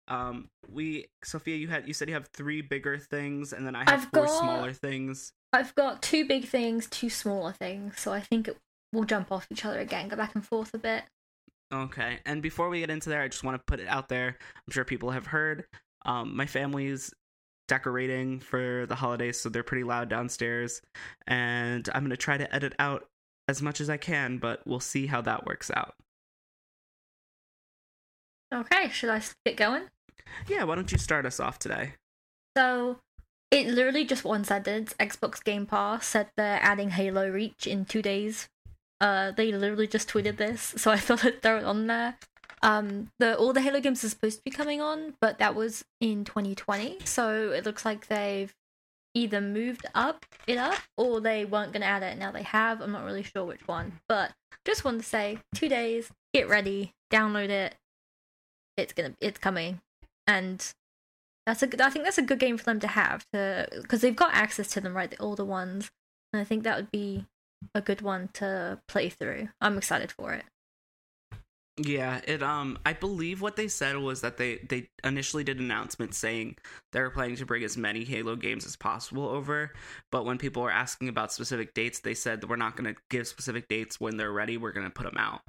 um we sophia you had you said you have three bigger things and then i have I've four got- smaller things I've got two big things, two smaller things, so I think it will jump off each other again, go back and forth a bit. Okay. And before we get into there, I just want to put it out there. I'm sure people have heard. Um, my family's decorating for the holidays, so they're pretty loud downstairs. And I'm going to try to edit out as much as I can, but we'll see how that works out. Okay, should I get going? Yeah, why don't you start us off today? So, it literally just one sentence. Xbox Game Pass said they're adding Halo Reach in two days. Uh, they literally just tweeted this, so I thought I'd throw it on there. Um, the all the Halo games are supposed to be coming on, but that was in 2020, so it looks like they've either moved up it up or they weren't gonna add it. Now they have. I'm not really sure which one, but just wanted to say, two days. Get ready, download it. It's gonna, it's coming, and that's a. I think that's a good game for them to have to because they've got access to them, right? The older ones, and I think that would be a good one to play through. I'm excited for it. Yeah, it um I believe what they said was that they they initially did announcements saying they were planning to bring as many Halo games as possible over, but when people were asking about specific dates, they said that we're not going to give specific dates when they're ready, we're going to put them out.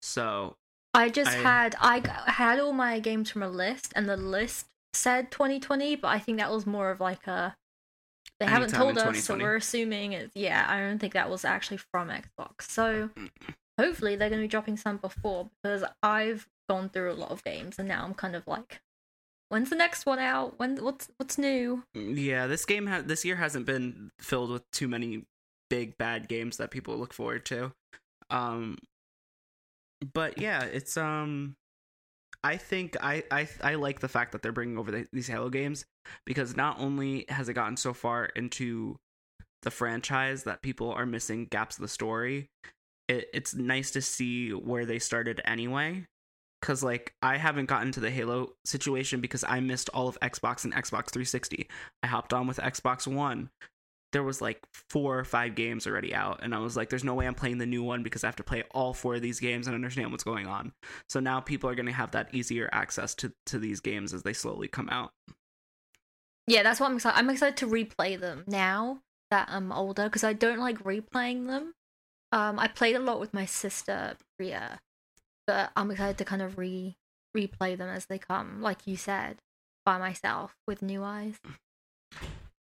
So, I just I- had I had all my games from a list, and the list said 2020, but I think that was more of like a they haven't told us, so we're assuming it's yeah. I don't think that was actually from Xbox. So hopefully they're going to be dropping some before because I've gone through a lot of games, and now I'm kind of like, when's the next one out? When what's what's new? yeah, this game ha- this year hasn't been filled with too many big bad games that people look forward to. Um but yeah, it's um I think I I I like the fact that they're bringing over the, these Halo games because not only has it gotten so far into the franchise that people are missing gaps of the story, it, it's nice to see where they started anyway. Cause like I haven't gotten to the Halo situation because I missed all of Xbox and Xbox 360. I hopped on with Xbox One. There was like four or five games already out, and I was like, "There's no way I'm playing the new one because I have to play all four of these games and understand what's going on." So now people are going to have that easier access to to these games as they slowly come out. Yeah, that's what I'm excited. I'm excited to replay them now that I'm older because I don't like replaying them. Um, I played a lot with my sister Priya, but I'm excited to kind of re replay them as they come, like you said, by myself with new eyes.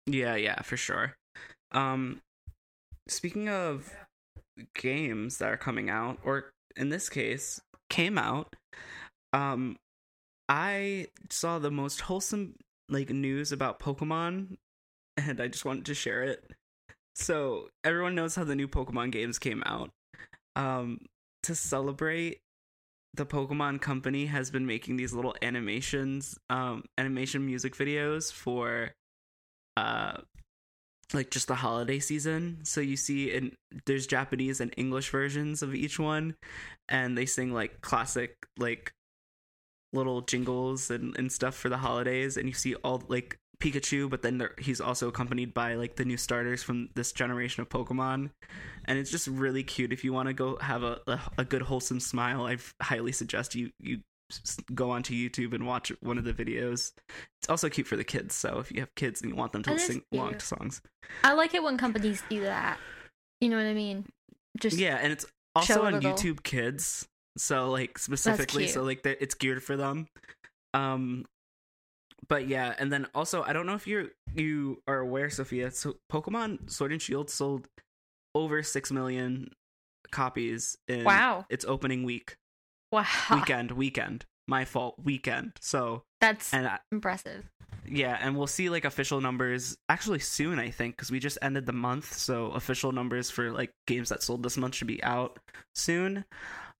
Yeah, yeah, for sure. Um speaking of games that are coming out or in this case came out um I saw the most wholesome like news about Pokemon and I just wanted to share it. So, everyone knows how the new Pokemon games came out. Um to celebrate the Pokemon company has been making these little animations um animation music videos for uh like just the holiday season. So you see in there's japanese and english versions of each one and they sing like classic like little jingles and, and stuff for the holidays and you see all like pikachu but then there, he's also accompanied by like the new starters from this generation of pokemon. And it's just really cute. If you want to go have a, a, a good wholesome smile i highly suggest you you go onto youtube and watch one of the videos. It's also cute for the kids so if you have kids and you want them to sing along to songs. I like it when companies do that. You know what I mean? Just yeah and it's also on little- youtube kids so like specifically so like that it's geared for them. Um but yeah and then also i don't know if you're you are aware sophia so pokemon sword and shield sold over six million copies in wow, its opening week wow, weekend weekend my fault weekend so that's and I, impressive. yeah, and we'll see like official numbers actually soon, I think, because we just ended the month, so official numbers for like games that sold this month should be out soon.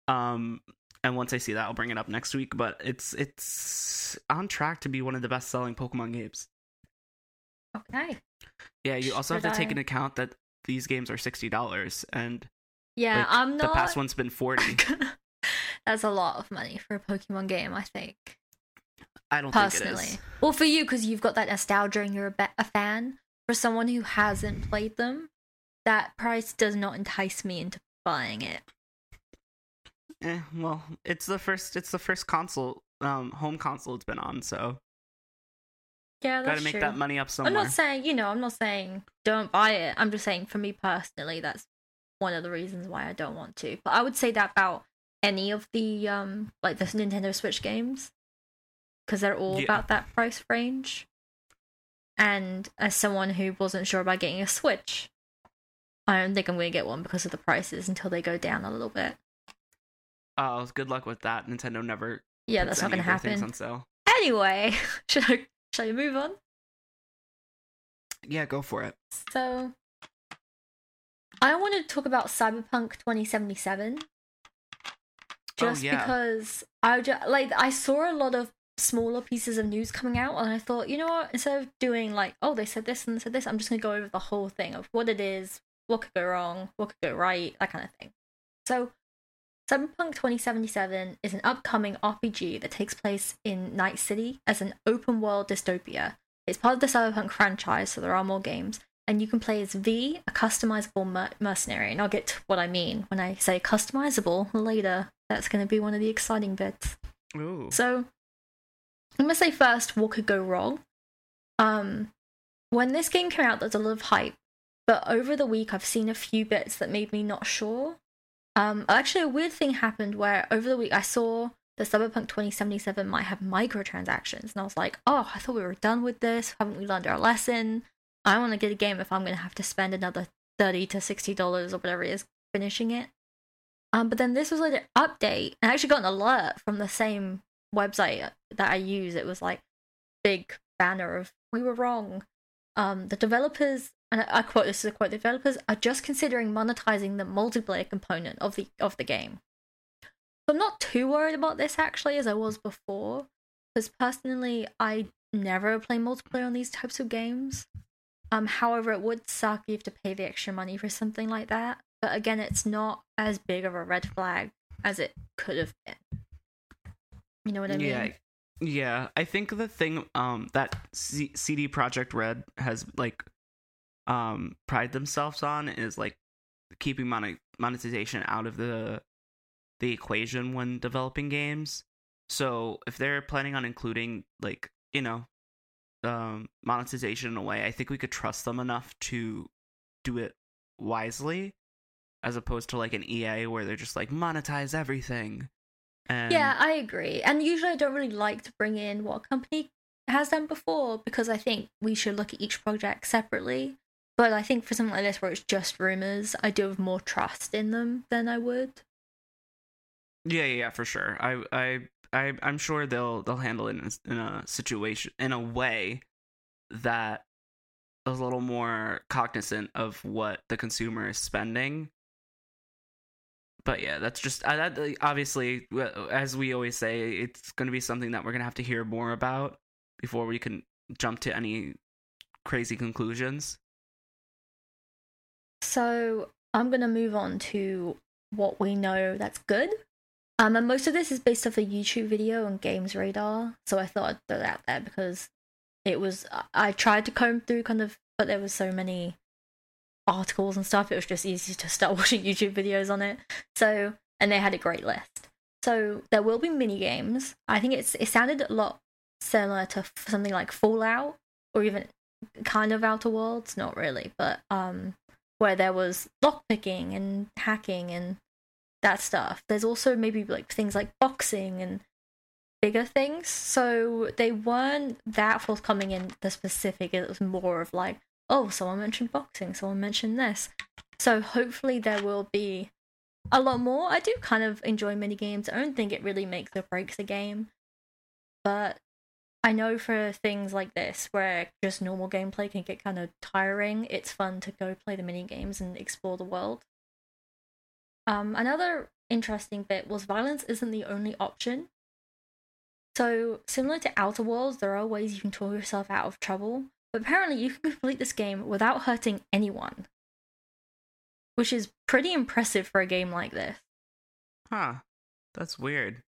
Um, and once I see that, I'll bring it up next week. But it's it's on track to be one of the best selling Pokemon games. Okay. Yeah, you also Should have to take I- into account that these games are sixty dollars, and Yeah, like, I'm not... the past one's been forty. That's a lot of money for a Pokemon game, I think. I don't think it Personally. Well, for you, because you've got that nostalgia and you're a, be- a fan. For someone who hasn't played them, that price does not entice me into buying it. Eh, well, it's the first. It's the first console, um, home console it's been on. So Yeah, gotta make true. that money up I'm not saying, you know, I'm not saying don't buy it. I'm just saying for me personally, that's one of the reasons why I don't want to. But I would say that about any of the um like the Nintendo Switch games because they're all Yeah. about that price range. And as someone who wasn't sure about getting a Switch, I don't think I'm going to get one because of the prices until they go down a little bit. Oh, good luck with that. Nintendo never. Yeah, that's not going to happen. on sale. Anyway, should I should I move on? Yeah, go for it. So, I wanted to talk about Cyberpunk 2077. Oh, just Oh, yeah. because I ju- like I saw a lot of smaller pieces of news coming out, and I thought, you know what? Instead of doing like, oh, they said this and they said this, I'm just gonna go over the whole thing of what it is, what could go wrong, what could go right, that kind of thing. So, Cyberpunk 2077 is an upcoming RPG that takes place in Night City as an open world dystopia. It's part of the Cyberpunk franchise, so there are more games. And you can play as V, a customizable mer- mercenary. And I'll get to what I mean when I say customizable later. That's going to be one of the exciting bits. Ooh. So, I'm gonna say first, what could go wrong? Um, when this game came out, there's a lot of hype, but over the week, I've seen a few bits that made me not sure. Um, actually, a weird thing happened where over the week I saw that Cyberpunk 2077 might have microtransactions, and I was like, oh, I thought we were done with this. Haven't we learned our lesson? I want to get a game if I'm gonna have to spend another thirty to sixty dollars or whatever it is finishing it. Um, but then this was like an update, I actually got an alert from the same website that I use. It was like big banner of "We were wrong." Um, the developers, and I quote this is a quote: "The developers are just considering monetizing the multiplayer component of the of the game." So I'm not too worried about this actually, as I was before, because personally, I never play multiplayer on these types of games. Um, however, it would suck you have to pay the extra money for something like that. But again, it's not as big of a red flag as it could have been. You know what I mean? Yeah, yeah. I think the thing um that C- CD Projekt Red has like um pride themselves on is like keeping mon- monetization out of the the equation when developing games. So if they're planning on including like you know um monetization in a way, I think we could trust them enough to do it wisely, as opposed to like an EA where they're just like monetize everything. And Yeah, I agree. And usually I don't really like to bring in what a company has done before because I think we should look at each project separately. But I think for something like this where it's just rumors, I do have more trust in them than I would. Yeah, yeah, yeah, for sure. I, I, I, I'm sure they'll they'll handle it in a, in a situation in a way that is a little more cognizant of what the consumer is spending. But yeah, that's just I, that, obviously, as we always say, it's going to be something that we're going to have to hear more about before we can jump to any crazy conclusions. So I'm gonna move on to what we know that's good. Um, and most of this is based off a YouTube video on Games Radar. So I thought I'd throw that out there because it was I- tried to comb through kind of, but there was so many articles and stuff. It was just easy to start watching YouTube videos on it. So and they had a great list. So there will be mini games. I think it's it sounded a lot similar to something like Fallout or even kind of Outer Worlds. Not really, but um where there was lockpicking and hacking and that stuff. There's also maybe like things like boxing and bigger things. So they weren't that forthcoming in the specific. It was more of like, oh, someone mentioned boxing, someone mentioned this. So hopefully there will be a lot more. I do kind of enjoy mini games. I don't think it really makes or breaks a game, but I know for things like this where just normal gameplay can get kind of tiring, it's fun to go play the mini games and explore the world. Um, another interesting bit was violence isn't the only option. So, similar to Outer Worlds, there are ways you can talk yourself out of trouble, but apparently you can complete this game without hurting anyone. Which is pretty impressive for a game like this. Huh. That's weird.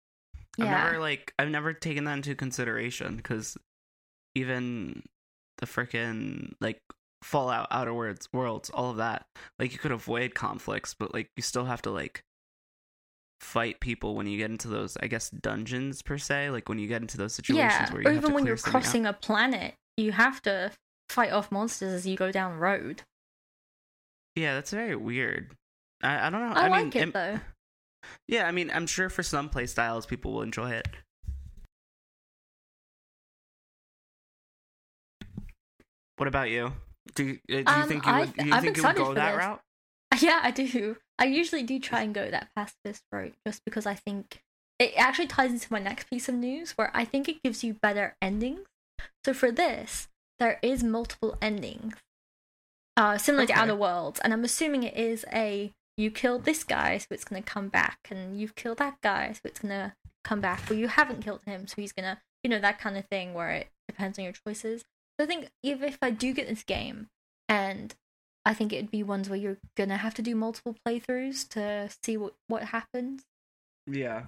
Yeah. I've never like I've never taken that into consideration because even the freaking like Fallout, Outer Worlds, Worlds, all of that, like you could avoid conflicts, but like you still have to like fight people when you get into those, I guess, dungeons per se. Like when you get into those situations yeah, where you or have even to when clear you're something out. crossing a planet, you have to fight off monsters as you go down the road. Yeah, that's very weird. I, I don't know. I, I, like mean, it im- though. Yeah, I mean, I'm sure for some play styles, people will enjoy it. What about you? Do you, uh, do you Um, think you I would? you I'm think you would go that this. route? Yeah, I do. I usually do try and go that pacifist route just because I think it actually ties into my next piece of news where I think it gives you better endings. So for this, there is multiple endings. Uh similar Okay. to Outer Worlds, and I'm assuming it is a you killed this guy, so it's gonna come back, and you've killed that guy, so it's gonna come back, or you haven't killed him, so he's gonna you know, that kind of thing where it depends on your choices. So I think even if I do get this game and I think it'd be ones where you're gonna have to do multiple playthroughs to see what what happens. Yeah.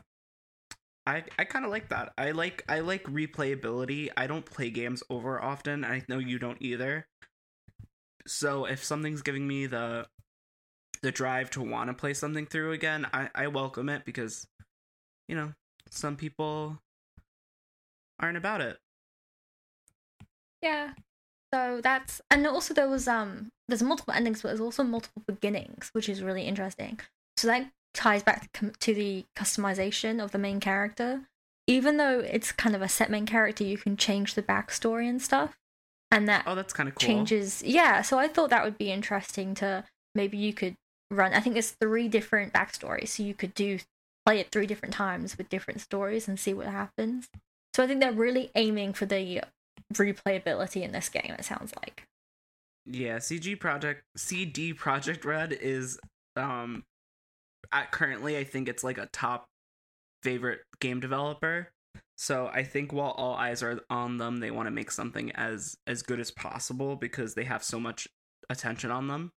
I I kind of like that. I like I like replayability. I don't play games over often. I know you don't either. So if something's giving me the the drive to want to play something through again, I I welcome it because you know, some people aren't about it. Yeah. So that's and also there was um there's multiple endings, but there's also multiple beginnings, which is really interesting. So that ties back to, the customization of the main character. Even though it's kind of a set main character, you can change the backstory and stuff, and that Oh, that's kind of cool. changes. Yeah, so I thought that would be interesting to maybe you could run. I think there's three different backstories, so you could do play it three different times with different stories and see what happens. So I think they're really aiming for the replayability in this game. It sounds like. Yeah, CG Project CD Projekt Red is um at currently I think it's like a top favorite game developer. So I think while all eyes are on them, they want to make something as as good as possible because they have so much attention on them.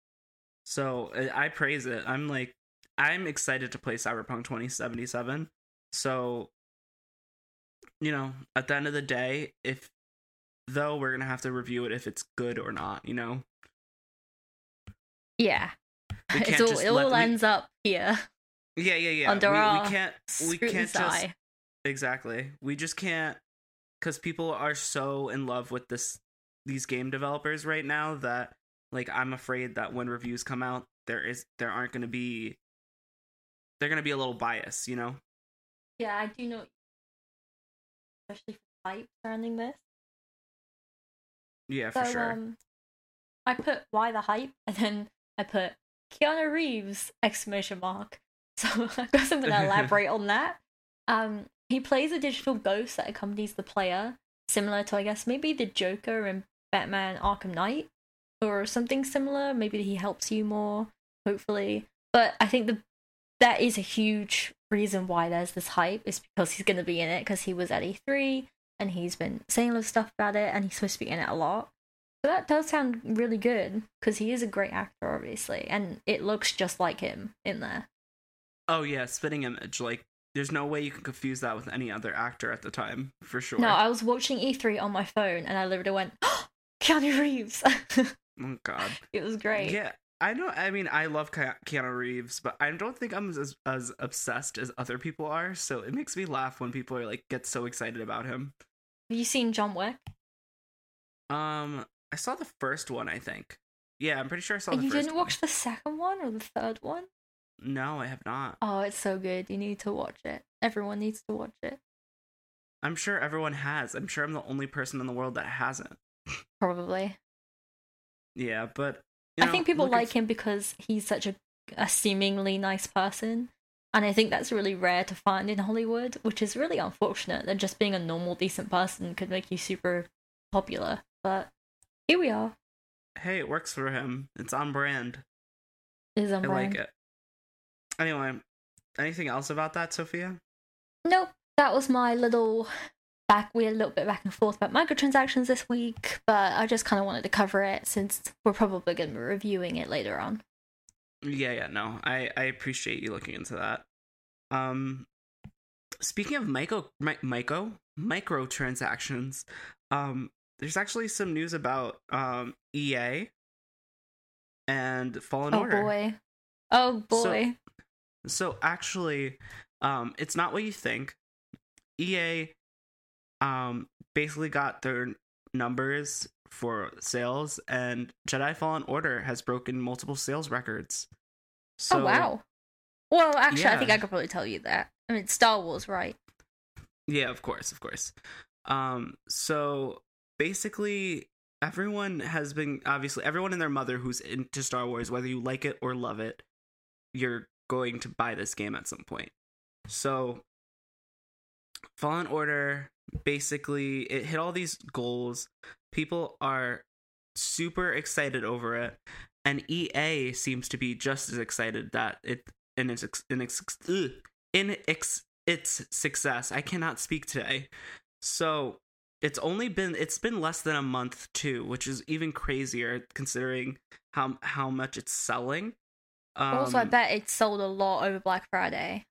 So I praise it. I'm like I'm excited to play Cyberpunk 2077. So you know, at the end of the day, if though we're going to have to review it if it's good or not, you know. Yeah, We can't all just it let- all we- ends up here Yeah, yeah, yeah. under we, our we can't we can't just eye. exactly. We just can't cuz people are so in love with this these game developers right now that like I'm afraid that when reviews come out there is there aren't going to be they're going to be a little biased, you know. Yeah, I do know, especially for hype surrounding this. Yeah, So for sure. um, I put why the hype, and then I put Keanu Reeves exclamation mark. So I guess I'm gonna elaborate on that. Um, he plays a digital ghost that accompanies the player, similar to I guess maybe the Joker in Batman Arkham Knight, or something similar. Maybe he helps you more, hopefully. But I think the that is a huge reason why there's this hype is because he's gonna be in it because he was at E3 and he's been saying a lot of stuff about it and he's supposed to be in it a lot. So that does sound really good because he is a great actor, obviously, and it looks just like him in there. oh yeah, spitting image like there's no way you can confuse that with any other actor at the time, for sure. No, I was watching E3 on my phone and I literally went, oh, Keanu Reeves. oh god. it was great. Yeah, I know. I mean, I love Ke- Keanu Reeves, but I don't think I'm as as obsessed as other people are. So it makes me laugh when people are like get so excited about him. Have you seen John Wick? Um, I saw the first one. I think. Yeah, I'm pretty sure I saw. You first didn't one. watch the second one or the third one? No, I have not. Oh, it's so good. You need to watch it. Everyone needs to watch it. I'm sure everyone has. I'm sure I'm the only person in the world that hasn't. Probably. Yeah, but you I know, think people like f- him because he's such a, a seemingly nice person. And I think that's really rare to find in Hollywood, which is really unfortunate that just being a normal, decent person could make you super popular. But here we are. Hey, it works for him. It's on brand. It is on brand. I brand. like it. Anyway, anything else about that, Sophia? Nope, that was my little back. We had a little bit back and forth about microtransactions this week, but I just kind of wanted to cover it since we're probably going to be reviewing it later on. Yeah, yeah, no. I I appreciate you looking into that. Um speaking of micro mi- micro microtransactions, um there's actually some news about um EA and Fallen Oh Order. Oh boy. Oh boy. So actually, um, it's not what you think. EA, um, basically got their numbers for sales, and Jedi Fallen Order has broken multiple sales records. So, oh wow. Well, actually, I think. I could probably tell you that. I mean, Star Wars, right? Yeah, of course, of course. Um, so basically, everyone has been obviously everyone and their mother who's into Star Wars, whether you like it or love it, you're going to buy this game at some point. So, Fallen Order basically it hit all these goals. People are super excited over it, and EA seems to be just as excited that it in its in its in its its success. I cannot speak today. So it's only been it's been less than a month too, which is even crazier considering how how much it's selling. Um, also, I bet it sold a lot over Black Friday.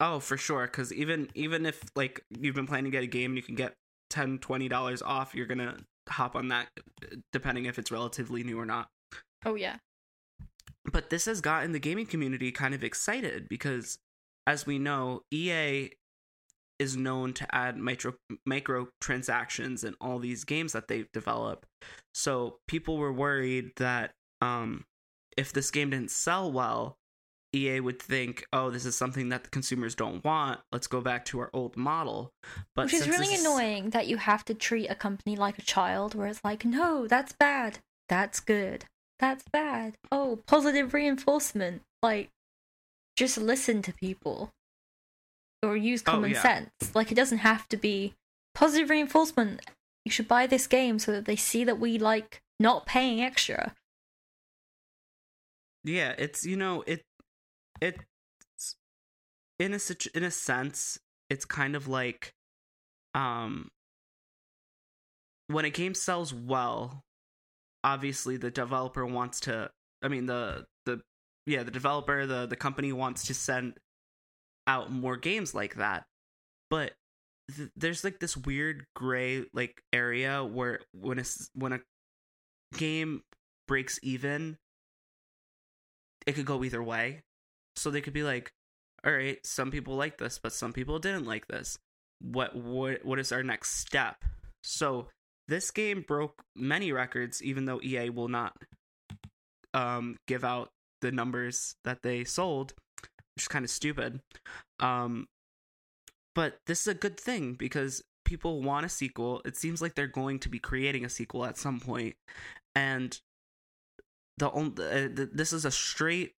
Oh, for sure. Because even even if like you've been planning to get a game, and you can get 10 20 dollars off. You're gonna hop on that, depending if it's relatively new or not. Oh yeah. But this has gotten the gaming community kind of excited because, as we know, EA is known to add micro microtransactions in all these games that they develop. So people were worried that um, if this game didn't sell well, EA would think, "Oh, this is something that the consumers don't want. Let's go back to our old model." But Which is really annoying that you have to treat a company like a child, where it's like, no, that's bad, that's good, that's bad. Oh, positive reinforcement. Like, just listen to people or use Oh, common yeah. sense. Like, it doesn't have to be positive reinforcement. You should buy this game so that they see that we like not paying extra. yeah it's you know it it's in a situ- in a sense it's kind of like um when a game sells well obviously the developer wants to i mean the the yeah the developer the the company wants to send out more games like that but th- there's like this weird gray like area where when a when a game breaks even it could go either way. So they could be like, all right, some people like this, but some people didn't like this. What what what is our next step? So this game broke many records, even though EA will not um give out the numbers that they sold, which is kind of stupid. Um but this is a good thing because people want a sequel. It seems like they're going to be creating a sequel at some point, and the only uh, th- this is a straight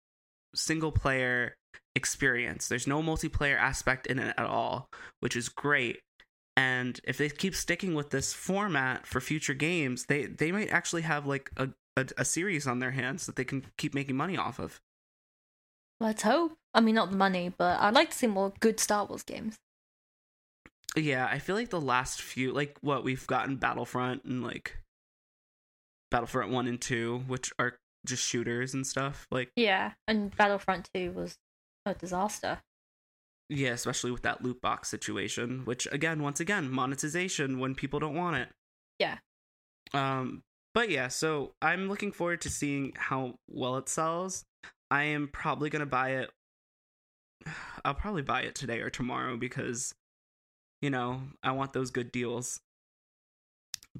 single player experience. There's no multiplayer aspect in it at all, which is great. And if they keep sticking with this format for future games, they they might actually have like a a, a series on their hands that they can keep making money off of. Let's hope. I mean, not the money, but I'd like to see more good Star Wars games. Yeah, I feel like the last few, like what we've gotten Battlefront and like Battlefront 1 and 2, which are just shooters and stuff. Like, Yeah, and Battlefront 2 was a disaster. yeah, especially with that loot box situation, which again, once again, monetization when people don't want it. Yeah. Um, but yeah, so I'm looking forward to seeing how well it sells. I am probably gonna buy it. I'll probably buy it today or tomorrow because, you know, I want those good deals.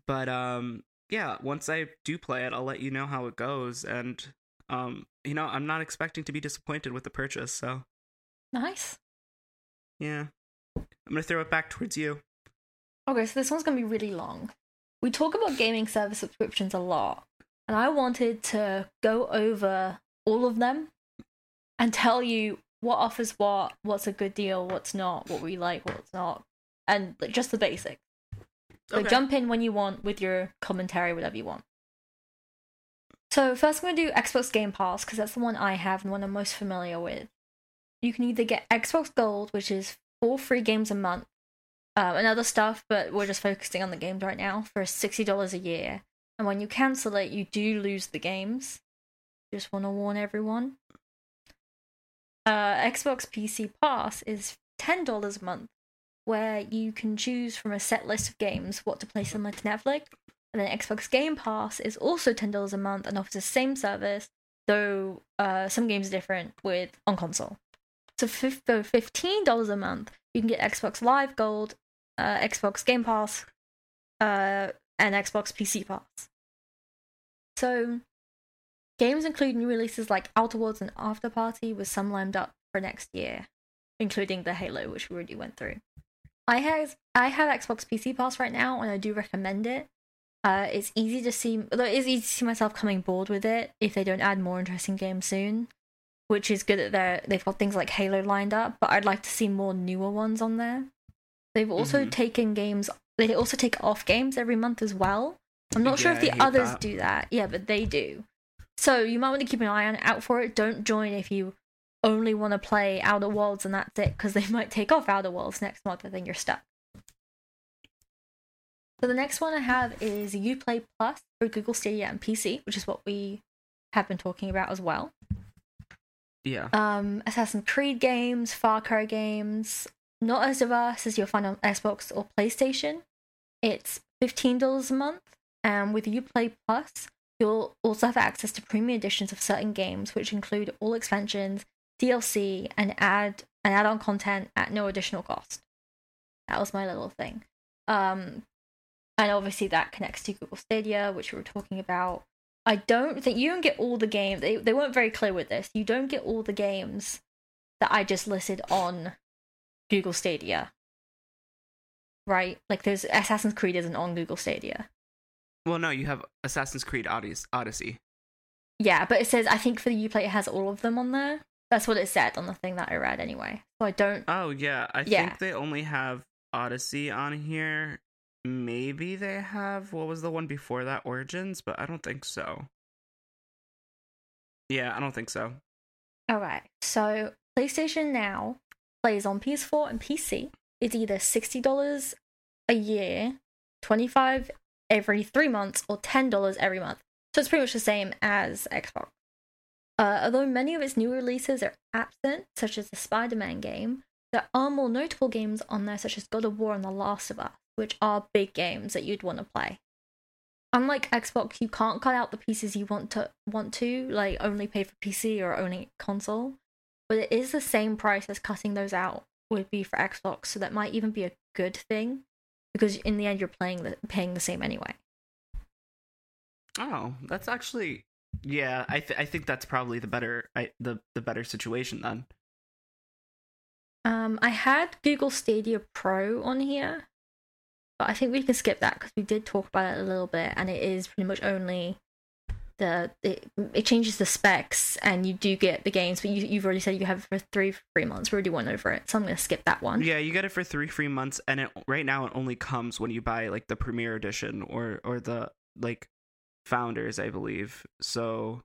But um, yeah, once I do play it, I'll let you know how it goes, and um, you know, I'm not expecting to be disappointed with the purchase. So Nice. yeah, I'm gonna throw it back towards you. Okay, so this one's gonna be really long. We talk about gaming service subscriptions a lot, and I wanted to go over all of them and tell you what offers what, what's a good deal, what's not, what we like, what's not, and like, just the basics. So Okay. jump in when you want with your commentary, whatever you want. So first, I'm gonna do Xbox Game Pass because that's the one I have and one I'm most familiar with. You can either get Xbox Gold, which is four free games a month, um, and other stuff, but we're just focusing on the games right now for sixty dollars a year. And when you cancel it, you do lose the games. Just want to warn everyone. Uh, Xbox PC Pass is ten dollars a month, where you can choose from a set list of games what to play similar to Netflix. And then Xbox Game Pass is also ten dollars a month and offers the same service, though uh, some games are different with on console. So for fifteen dollars a month, you can get Xbox Live Gold, uh, Xbox Game Pass, uh, and Xbox PC Pass. So games include new releases like Outer Worlds and After Party, with some lined up for next year, including the Halo, which we already went through. I have I have Xbox PC Pass right now, and I do recommend it. Uh, it's easy to see, although it is easy to see myself coming bored with it if they don't add more interesting games soon, which is good that they're they've got things like Halo lined up. But I'd like to see more newer ones on there. They've also Mhm. taken games. They also take off games every month as well. I'm not sure if the others that. do that. Yeah, but they do. So you might want to keep an eye on out for it. Don't join if you only want to play Outer Worlds and that's it, because they might take off Outer Worlds next month and then you're stuck. So the next one I have is Uplay Plus for Google Stadia and PC, which is what we have been talking about as well. Yeah. Um, Assassin's Creed games, Far Cry games, not as diverse as you'll find on Xbox or PlayStation. It's fifteen dollars a month, and with Uplay Plus, you'll also have access to premium editions of certain games, which include all expansions, DLC, and add and add-on content at no additional cost. That was my little thing. Um, and obviously that connects to Google Stadia, which we were talking about. I don't think you don't get all the games. They they weren't very clear with this. You don't get all the games that I just listed on Google Stadia. Right? Like there's Assassin's Creed isn't on Google Stadia. Well, no, you have Assassin's Creed Odyssey. Yeah, but it says I think for the Uplay it has all of them on there. That's what it said on the thing that I read anyway. So I don't Oh yeah, I Yeah. think they only have Odyssey on here. Maybe they have what was the one before that, Origins, but I don't think so. Yeah, I don't think so. Alright, so PlayStation Now plays on PS4 and PC. It's either $60 a year, 25 every three months, or $10 every month. So it's pretty much the same as Xbox. Uh, although many of its new releases are absent, such as the Spider Man game, there are more notable games on there, such as God of War and The Last of Us, which are big games that you'd want to play. Unlike Xbox, you can't cut out the pieces you want to want to, like only pay for PC or only console. But it is the same price as cutting those out would be for Xbox, so that might even be a good thing, because in the end you're playing the paying the same anyway. Oh, that's actually yeah. I th- I think that's probably the better I, the the better situation then. Um, I had Google Stadia Pro on here, but I think we can skip that because we did talk about it a little bit, and it is pretty much only the it, it changes the specs, and you do get the games, but you you've already said you have it for three free months. We already went over it, so I'm gonna skip that one. Yeah, you get it for three free months, and it right now it only comes when you buy like the Premier Edition or or the like Founders, I believe. So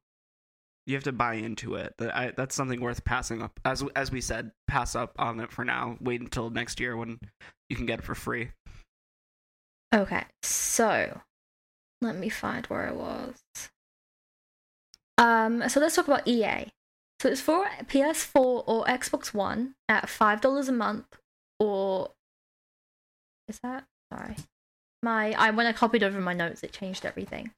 you have to buy into it. That I, that's something worth passing up. As as we said, pass up on it for now. Wait until next year when you can get it for free. Okay, so let me find where I was. Um, so let's talk about EA. So it's for PS4 or Xbox One at five dollars a month, or is that sorry? My I when I copied over my notes, it changed everything.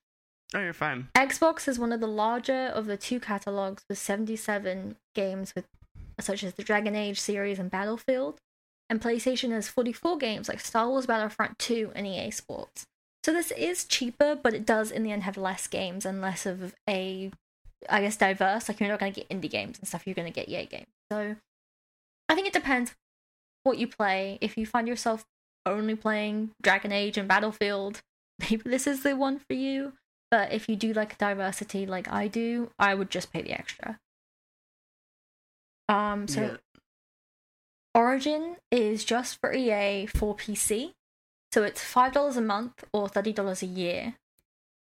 Oh, you're fine. Xbox is one of the larger of the two catalogs with 77 games with such as the Dragon Age series and Battlefield, and PlayStation has 44 games like Star Wars Battlefront 2 and EA Sports. So this is cheaper, but it does in the end have less games and less of a I guess diverse. Like you're not going to get indie games and stuff, you're going to get EA games. So I think it depends what you play. If you find yourself only playing Dragon Age and Battlefield, maybe this is the one for you. But if you do like diversity like I do, I would just pay the extra. Um, so Yeah. Origin is just for EA for PC. So it's five dollars a month or thirty dollars a year.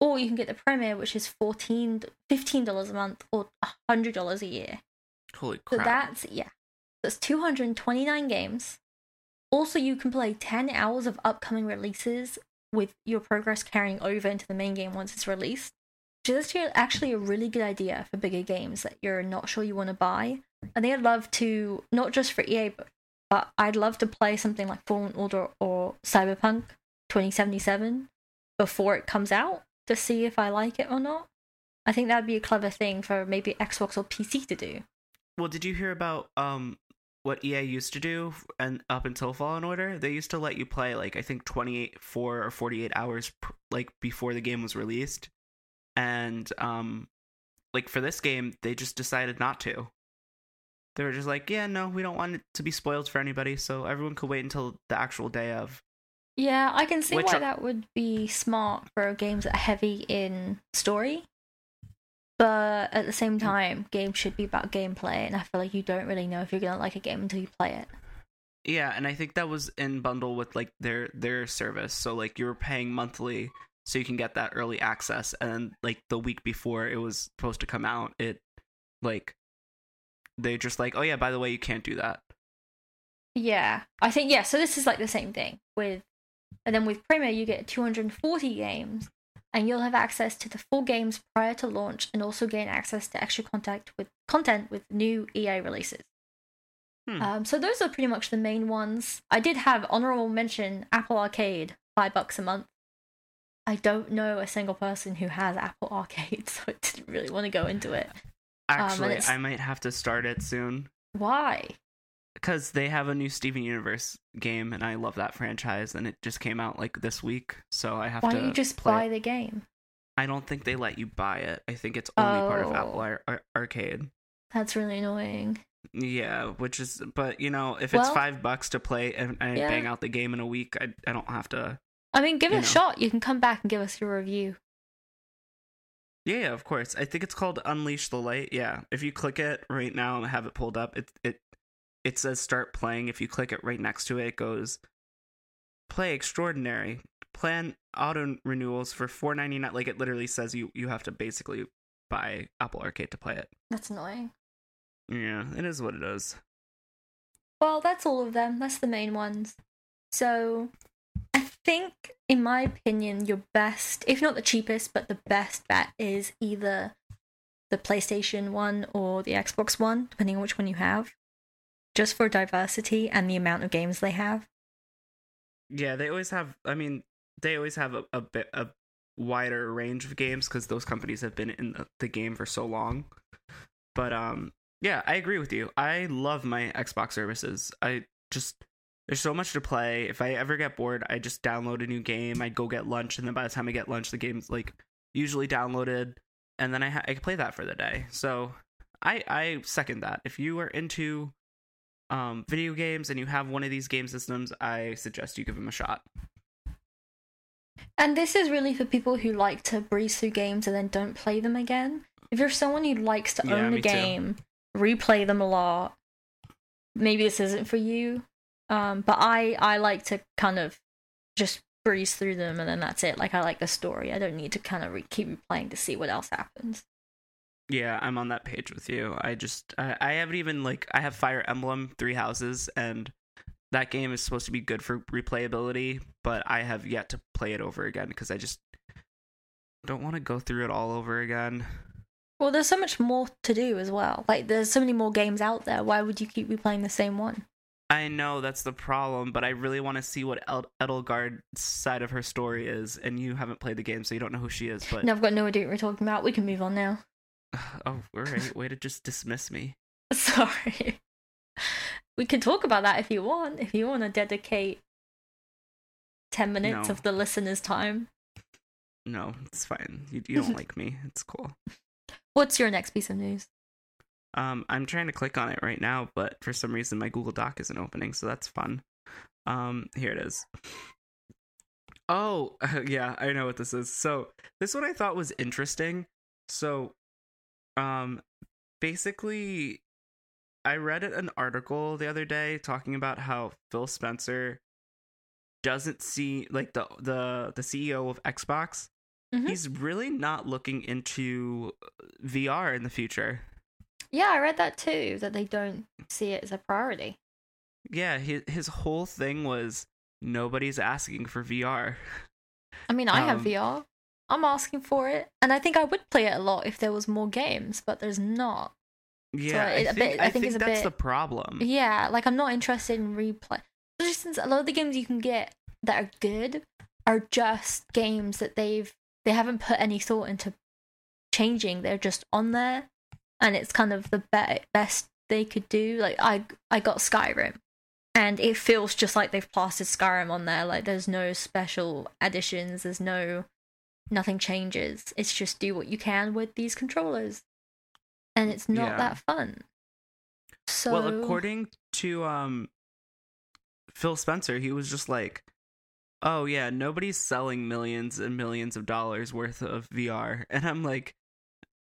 Or you can get the Premier, which is $14, $15 a month or $100 a year. Holy So that's, yeah. That's 229 games. Also, you can play 10 hours of upcoming releases with your progress carrying over into the main game once it's released. Is actually- actually a really good idea for bigger games that you're not sure you want to buy. I think I'd love to, not just for EA, but, but I'd love to play something like Fallen Order or Cyberpunk 2077 before it comes out to see if I like it or not. I think that'd be a clever thing for maybe Xbox or PC to do. Well, did you hear about um what EA used to do and up until Fallen Order? They used to let you play like I think 28 4 or 48 hours like before the game was released. And um like for this game, they just decided not to. They were just like, "Yeah, no, we don't want it to be spoiled for anybody, so everyone could wait until the actual day of." Yeah, I can see Which why are- that would be smart for games that are heavy in story. But at the same hmm. time, games should be about gameplay, and I feel like you don't really know if you're gonna like a game until you play it. Yeah, and I think that was in bundle with like their their service. So like you were paying monthly so you can get that early access and like the week before it was supposed to come out, it like they just like, "Oh yeah, by the way, you can't do that." Yeah, I think yeah. So this is like the same thing with, and then with Premier you get 240 games, and you'll have access to the full games prior to launch, and also gain access to extra contact with content with new EA releases. Hmm. Um, so those are pretty much the main ones. I did have honorable mention Apple Arcade, five bucks a month. I don't know a single person who has Apple Arcade, so I didn't really want to go into it. Actually, it's- I might have to start it soon Why? Cuz they have a new Steven Universe game and I love that franchise and it just came out like this week, so I have Why to Why don't you just play buy it. the game? I don't think they let you buy it. I think it's only part of Oh. Apple Ar- Ar- Arcade. That's really annoying. Yeah, which is, but you know, if it's Well- five bucks to play and I Yeah. bang out the game in a week, I, I don't have to. I mean, give it You a know. shot. You can come back and give us your review. Yeah, yeah, of course. I think it's called Unleash the Light. Yeah, if you click it right now and have it pulled up, it it it says start playing. If you click it right next to it, it goes play extraordinary. Plan auto renewals for four ninety nine. Like it literally says you you have to basically buy Apple Arcade to play it. That's annoying. Yeah, it is what it is. Well, that's all of them. That's the main ones. So, I think, in my opinion, your best, if not the cheapest, but the best bet is either the PlayStation one or the Xbox one, depending on which one you have, just for diversity and the amount of games they have. Yeah, they always have. I mean, they always have a, a bit a wider range of games because those companies have been in the, the game for so long. But um, yeah, I agree with you. I love my Xbox services. I just there's so much to play. If I ever get bored, I just download a new game. I go get lunch, and then by the time I get lunch, the game's like usually downloaded, and then I ha- I play that for the day. So I I second that. If you are into um video games and you have one of these game systems, I suggest you give them a shot. And this is really for people who like to breeze through games and then don't play them again. If you're someone who likes to Yeah, own a me too. game, replay them a lot, maybe this isn't for you. Um, but I I like to kind of just breeze through them and then that's it. Like I like the story. I don't need to kind of re- keep replaying to see what else happens. Yeah, I'm on that page with you. I just I, I haven't even like I have Fire Emblem Three Houses and that game is supposed to be good for replayability, but I have yet to play it over again because I just don't want to go through it all over again. Well, there's so much more to do as well. Like there's so many more games out there. Why would you keep replaying the same one? I know that's the problem, but I really want to see what El- Edelgard's side of her story is, and you haven't played the game, so you don't know who she is. But No, I've got no idea what we're talking about. We can move on now. oh, all right, way to just dismiss me. Sorry. We can talk about that if you want. If you want to dedicate 10 minutes No. of the listener's time. No, it's fine. You, you don't like me. It's cool. What's your next piece of news? Um, I'm trying to click on it right now, but for some reason my Google Doc isn't opening, so that's fun. Um, here it is. Oh, yeah, I know what this is. So this one I thought was interesting. So, um, basically, I read an article the other day talking about how Phil Spencer doesn't see like the the the CEO of Xbox. Mhm. He's really not looking into VR in the future. Yeah, I read that too. That they don't see it as a priority. Yeah, his his whole thing was nobody's asking for VR. I mean, I have Um, VR. I'm asking for it, and I think I would play it a lot if there was more games, but there's not. Yeah, it- I a think, bit- I I think think it's a that's bit- the problem. Yeah, like I'm not interested in replay. Especially since a lot of the games you can get that are good are just games that they've they haven't put any thought into changing. They're just on there, and it's kind of the be- best they could do. Like I I got Skyrim, and it feels just like they've plastered Skyrim on there. Like there's no special additions. There's no nothing changes. It's just do what you can with these controllers, and it's not Yeah. that fun. So Well, according to um Phil Spencer, he was just like, "Oh yeah, nobody's selling millions and millions of dollars worth of VR." And I'm like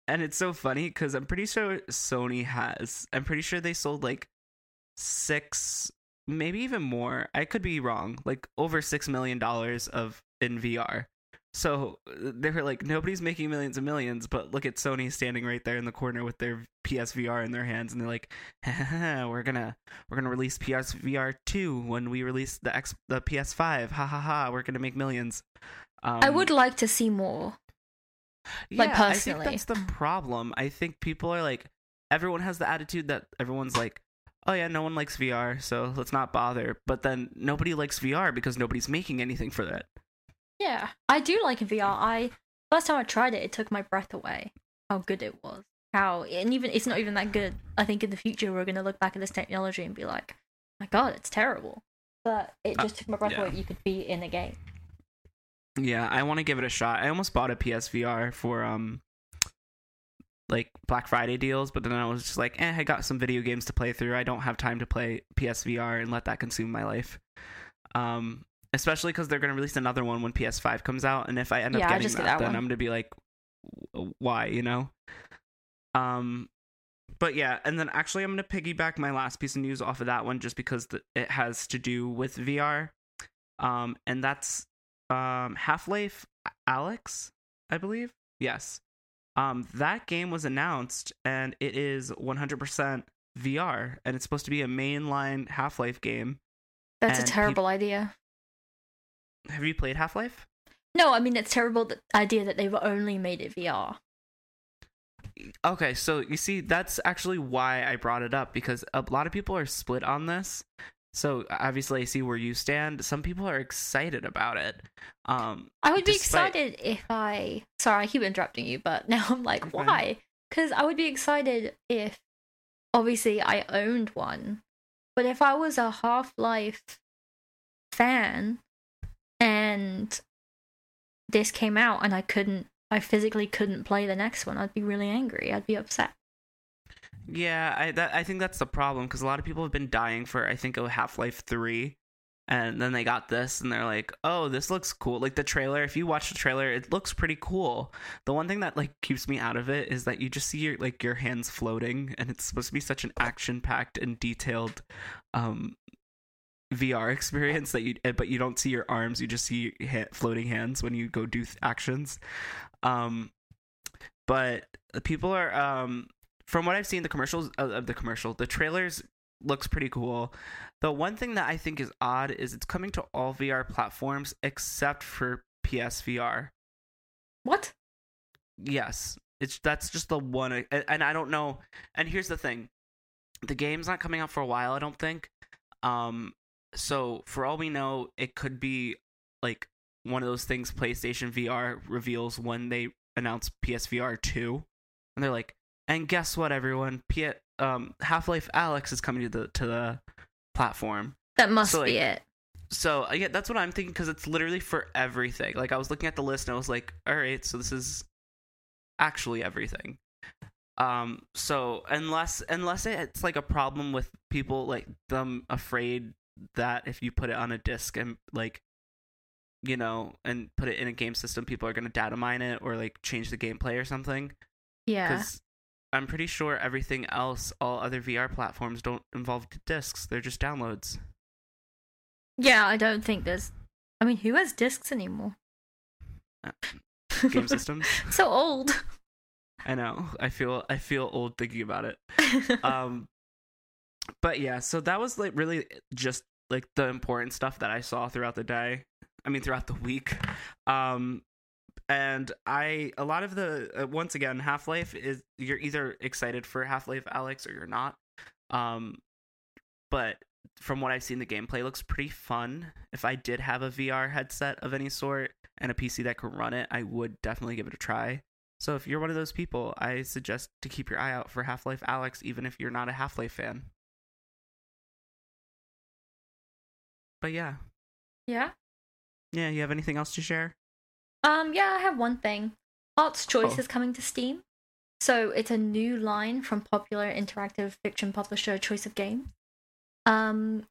and it's so funny cuz I'm pretty sure Sony has. I'm pretty sure they sold like 6 maybe even more. I could be wrong. Like over 6 million dollars of in VR. So they were like, nobody's making millions and millions, but look at Sony standing right there in the corner with their PSVR in their hands, and they're like, we're gonna we're gonna release PSVR two when we release the X the PS5. Ha ha ha! We're gonna make millions. Um, I would like to see more. like, yeah, personally. I think that's the problem. I think people are like, everyone has the attitude that everyone's like, oh yeah, no one likes VR, so let's not bother. But then nobody likes VR because nobody's making anything for that. Yeah, I do like VR. I first time I tried it, it took my breath away. How good it was. How and even it's not even that good. I think in the future we're gonna look back at this technology and be like, my God, it's terrible. But it Uh, just took my breath yeah. away. You could be in a game. Yeah, I want to give it a shot. I almost bought a PSVR for um like Black Friday deals, but then I was just like, eh, I got some video games to play through. I don't have time to play PSVR and let that consume my life. Um, especially because they're going to release another one when PS5 comes out, and if I end up Yeah, getting that, get that then one. I'm going to be like, why, you know? Um, but yeah, and then actually, I'm going to piggyback my last piece of news off of that one just because th- it has to do with VR. Um, and that's um Half-Life Alyx, I believe. Yes. Um that game was announced and it is 100% VR and it's supposed to be a mainline Half-Life game. That's And a terrible idea. Have you played Half-Life? No, I mean it's terrible the idea that they've only made it VR. Okay, so you see that's actually why I brought it up because a lot of people are split on this. So obviously I see where you stand. Some people are excited about it. Um I would be excited if I. Sorry, I keep interrupting you, but now I'm like, Okay. why? Because I would be excited if, obviously, I owned one. But if I was a Half Life fan and this came out and I couldn't, I physically couldn't play the next one, I'd be really angry. I'd be upset. Yeah, I that I think that's the problem because a lot of people have been dying for I think a Half Life Three, and then they got this and they're like, oh, this looks cool. Like the trailer, if you watch the trailer, it looks pretty cool. The one thing that like keeps me out of it is that you just see your like your hands floating, and it's supposed to be such an action packed and detailed, um, VR experience that you eh, but you don't see your arms, you just see floating hands when you go do th- actions. Um, but people are um from what I've seen, the commercials uh, of the commercial, the trailers looks pretty cool. The one thing that I think is odd is it's coming to all VR platforms except for PSVR. What? Yes, it's that's just the one, and, and I don't know. And here's the thing: the game's not coming out for a while. I don't think. Um, so for all we know, it could be like one of those things PlayStation VR reveals when they announce PSVR two, and they're like, and guess what, everyone? P- um, Half Life Alyx is coming to the to the platform. That must So, be it. So yeah, that's what I'm thinking because it's literally for everything. Like I was looking at the list and I was like, all right, so this is actually everything. Um, so unless unless it's like a problem with people like them afraid that if you put it on a disc and like you know and put it in a game system, people are gonna data mine it or like change the gameplay or something. Yeah. Because I'm pretty sure everything else, all other VR platforms, don't involve discs. They're just downloads. Yeah, I don't think there's. I mean, who has discs anymore? Game systems. so old. I know. I feel I feel old thinking about it. Um, but yeah, so that was like really just like the important stuff that I saw throughout the day. I mean, throughout the week. Um, and I a lot of the uh, once again Half Life is you're either excited for Half Life Alyx or you're not. Um, but from what I've seen, the gameplay looks pretty fun. If I did have a VR headset of any sort and a PC that could run it, I would definitely give it a try. So if you're one of those people, I suggest to keep your eye out for Half Life Alyx, even if you're not a Half Life fan. But yeah, yeah. yeah. You have anything else to share? Um, yeah, I have one thing. Heart's Choice Oh. is coming to Steam. So it's a new line from popular interactive fiction publisher Choice of Games. Um,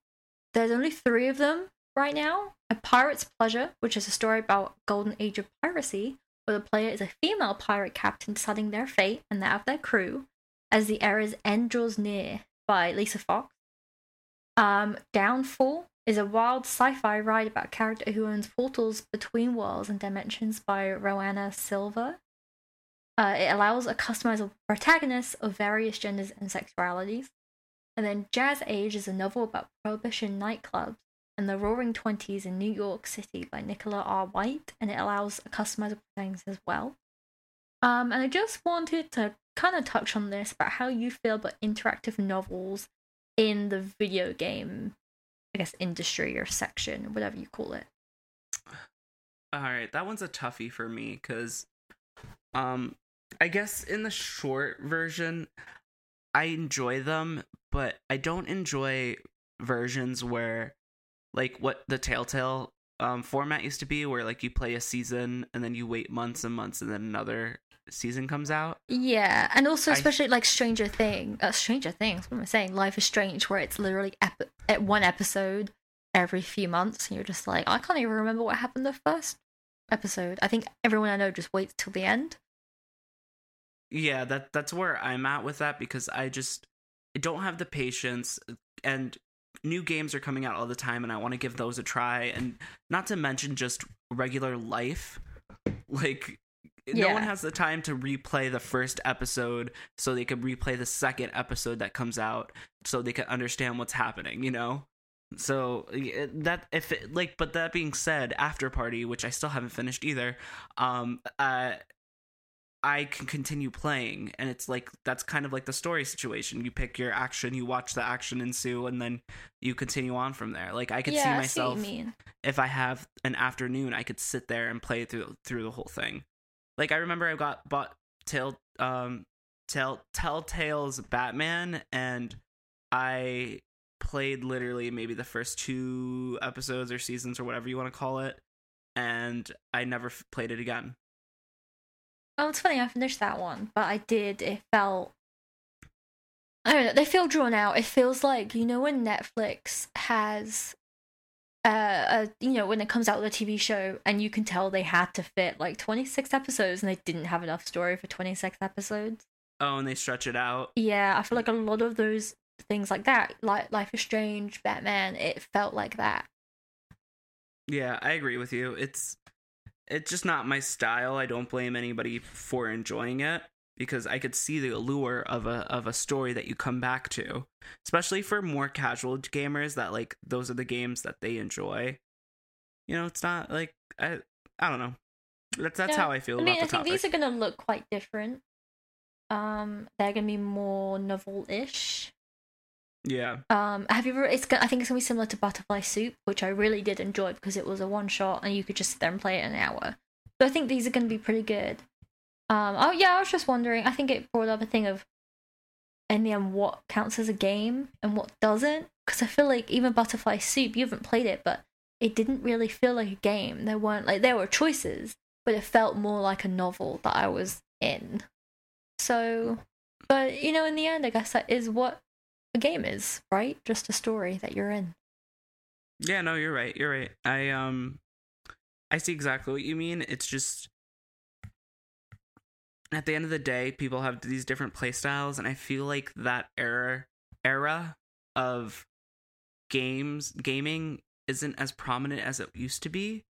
there's only three of them right now. A Pirate's Pleasure, which is a story about golden age of piracy, where the player is a female pirate captain deciding their fate and that of their crew as the era's end draws near by Lisa Fox. Um, Downfall is a wild sci-fi ride about a character who owns portals between worlds and dimensions by Roanna Silva. Uh, it allows a customizable protagonist of various genders and sexualities. And then Jazz Age is a novel about prohibition nightclubs and the Roaring Twenties in New York City by Nicola R. White, and it allows a customizable protagonist as well. Um, and I just wanted to kind of touch on this about how you feel about interactive novels in the video game, I guess, industry or section, whatever you call it. All right, that one's a toughie for me because, um, I guess in the short version, I enjoy them, but I don't enjoy versions where, like, what the Telltale um format used to be, where like you play a season and then you wait months and months and then another season comes out. Yeah, and also I- especially like Stranger Thing, uh, Stranger Things. What am I saying? Life is Strange, where it's literally ep- at one episode every few months, and you're just like, I can't even remember what happened the first episode. I think everyone I know just waits till the end. yeah that that's where i'm at with that because i just don't have the patience and new games are coming out all the time and i want to give those a try and not to mention just regular life like no one has the time to replay the first episode so they could replay the second episode that comes out so they can understand what's happening you know so that if it, like but that being said after party which i still haven't finished either um uh I can continue playing, and it's like that's kind of like the story situation. You pick your action, you watch the action ensue, and then you continue on from there. Like I could yeah, see myself if I have an afternoon, I could sit there and play through through the whole thing. Like I remember I got bought Tell um Tell Telltale's Batman, and I played literally maybe the first two episodes or seasons or whatever you want to call it, and I never f- played it again. Oh, it's funny. I finished that one, but I did. It felt. I don't know. They feel drawn out. It feels like you know when Netflix has, uh, a, you know when it comes out with a TV show, and you can tell they had to fit like twenty six episodes, and they didn't have enough story for twenty six episodes. Oh, and they stretch it out. Yeah, I feel like a lot of those things like that, like Life is Strange, Batman, it felt like that. Yeah, I agree with you. It's it's just not my style. I don't blame anybody for enjoying it because I could see the allure of a of a story that you come back to, especially for more casual gamers that like those are the games that they enjoy. You know, it's not like I I don't know. That's that's Yeah, how I feel I about mean, the I think topic. these are gonna look quite different. Um, they're gonna be more novel-ish. Yeah. Um, have you ever? It's. I think it's gonna be similar to Butterfly Soup, which I really did enjoy because it was a one shot and you could just sit there and play it an hour. So I think these are gonna be pretty good. Um. Oh yeah, I was just wondering. I think it brought up a thing of, in the end, what counts as a game and what doesn't. Because I feel like even Butterfly Soup, you haven't played it, but it didn't really feel like a game. There weren't like there were choices, but it felt more like a novel that I was in. So, but you know, in the end, I guess that is what a game is, right? Just a story that you're in. Yeah, no, you're right. You're right. I um I see exactly what you mean. It's just at the end of the day, people have these different play styles, and I feel like that era era of games gaming isn't as prominent as it used to be.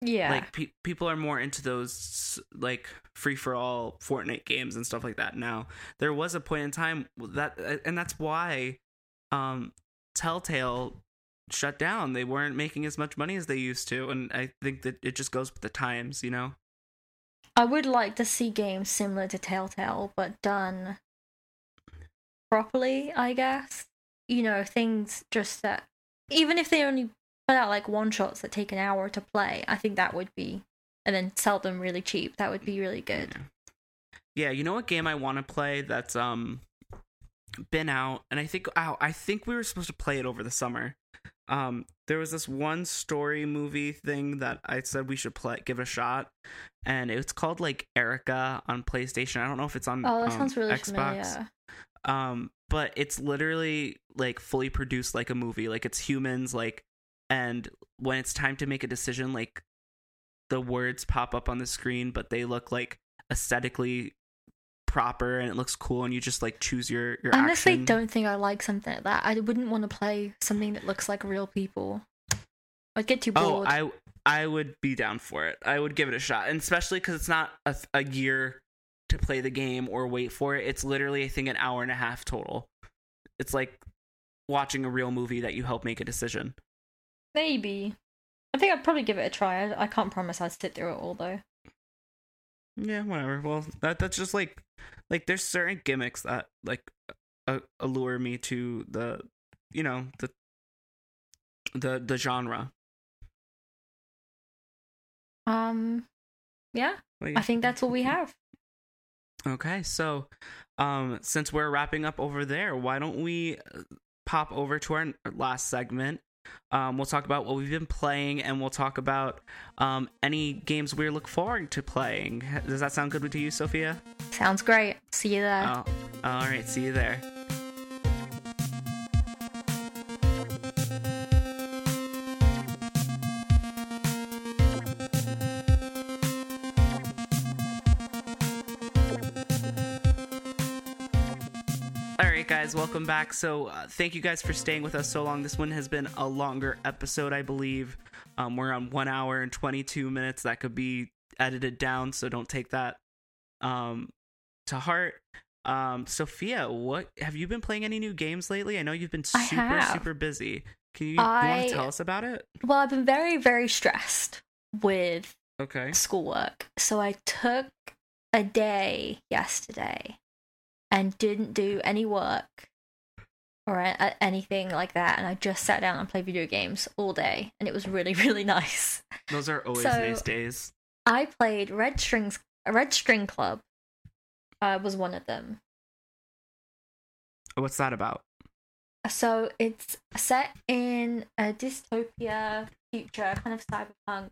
Yeah. Like pe- people are more into those like free for all Fortnite games and stuff like that now. There was a point in time that and that's why um Telltale shut down. They weren't making as much money as they used to and I think that it just goes with the times, you know. I would like to see games similar to Telltale, but done properly, I guess. You know, things just that, even if they only put out like one shots that take an hour to play, I think that would be, and then sell them really cheap, that would be really good. Yeah, you know what game I want to play that's um been out and I think oh, I think we were supposed to play it over the summer. Um there was this one story movie thing that I said we should play give it a shot and it's called like Erica on PlayStation. I don't know if it's on Oh, that um, sounds really Xbox. familiar. Um but it's literally like fully produced like a movie. Like it's humans like and when it's time to make a decision like the words pop up on the screen but they look like aesthetically proper and it looks cool and you just like choose your your I honestly action. don't think I like something like that. I wouldn't want to play something that looks like real people. I'd get too Oh, bored. I I would be down for it. I would give it a shot, and especially because it's not a, a year to play the game or wait for it. It's literally I think an hour and a half total. It's like watching a real movie that you help make a decision. Maybe. I think I'd probably give it a try. I, I can't promise I'd sit through it all though. Yeah, whatever. Well, that that's just like like there's certain gimmicks that like uh, allure me to the you know the the the genre. Um, yeah, Like, I think that's all we have. Okay, so um since we're wrapping up over there, why don't we uh, pop over to our last segment? Um, we'll talk about what we've been playing, and we'll talk about um, any games we look forward to playing. Does that sound good to you, Sophia? Sounds great. See you there. Oh, all right. See you there. Guys, welcome back. So, uh, thank you guys for staying with us so long. This one has been a longer episode, I believe. Um, we're on one hour and 22 minutes. That could be edited down, so don't take that um, to heart. Um, Sophia, what have you been playing any new games lately? I know you've been super, super busy. Can you, you want I- to tell us about it? Well, I've been very, very stressed with Okay. schoolwork. So I took a day yesterday and didn't do any work or a- anything like that. And I just sat down and played video games all day. And it was really, really nice. Those are always So- nice days. I played Red Strings, Red String Club. Uh, was one of them. What's that about? So it's set in a dystopia future, kind of cyberpunk.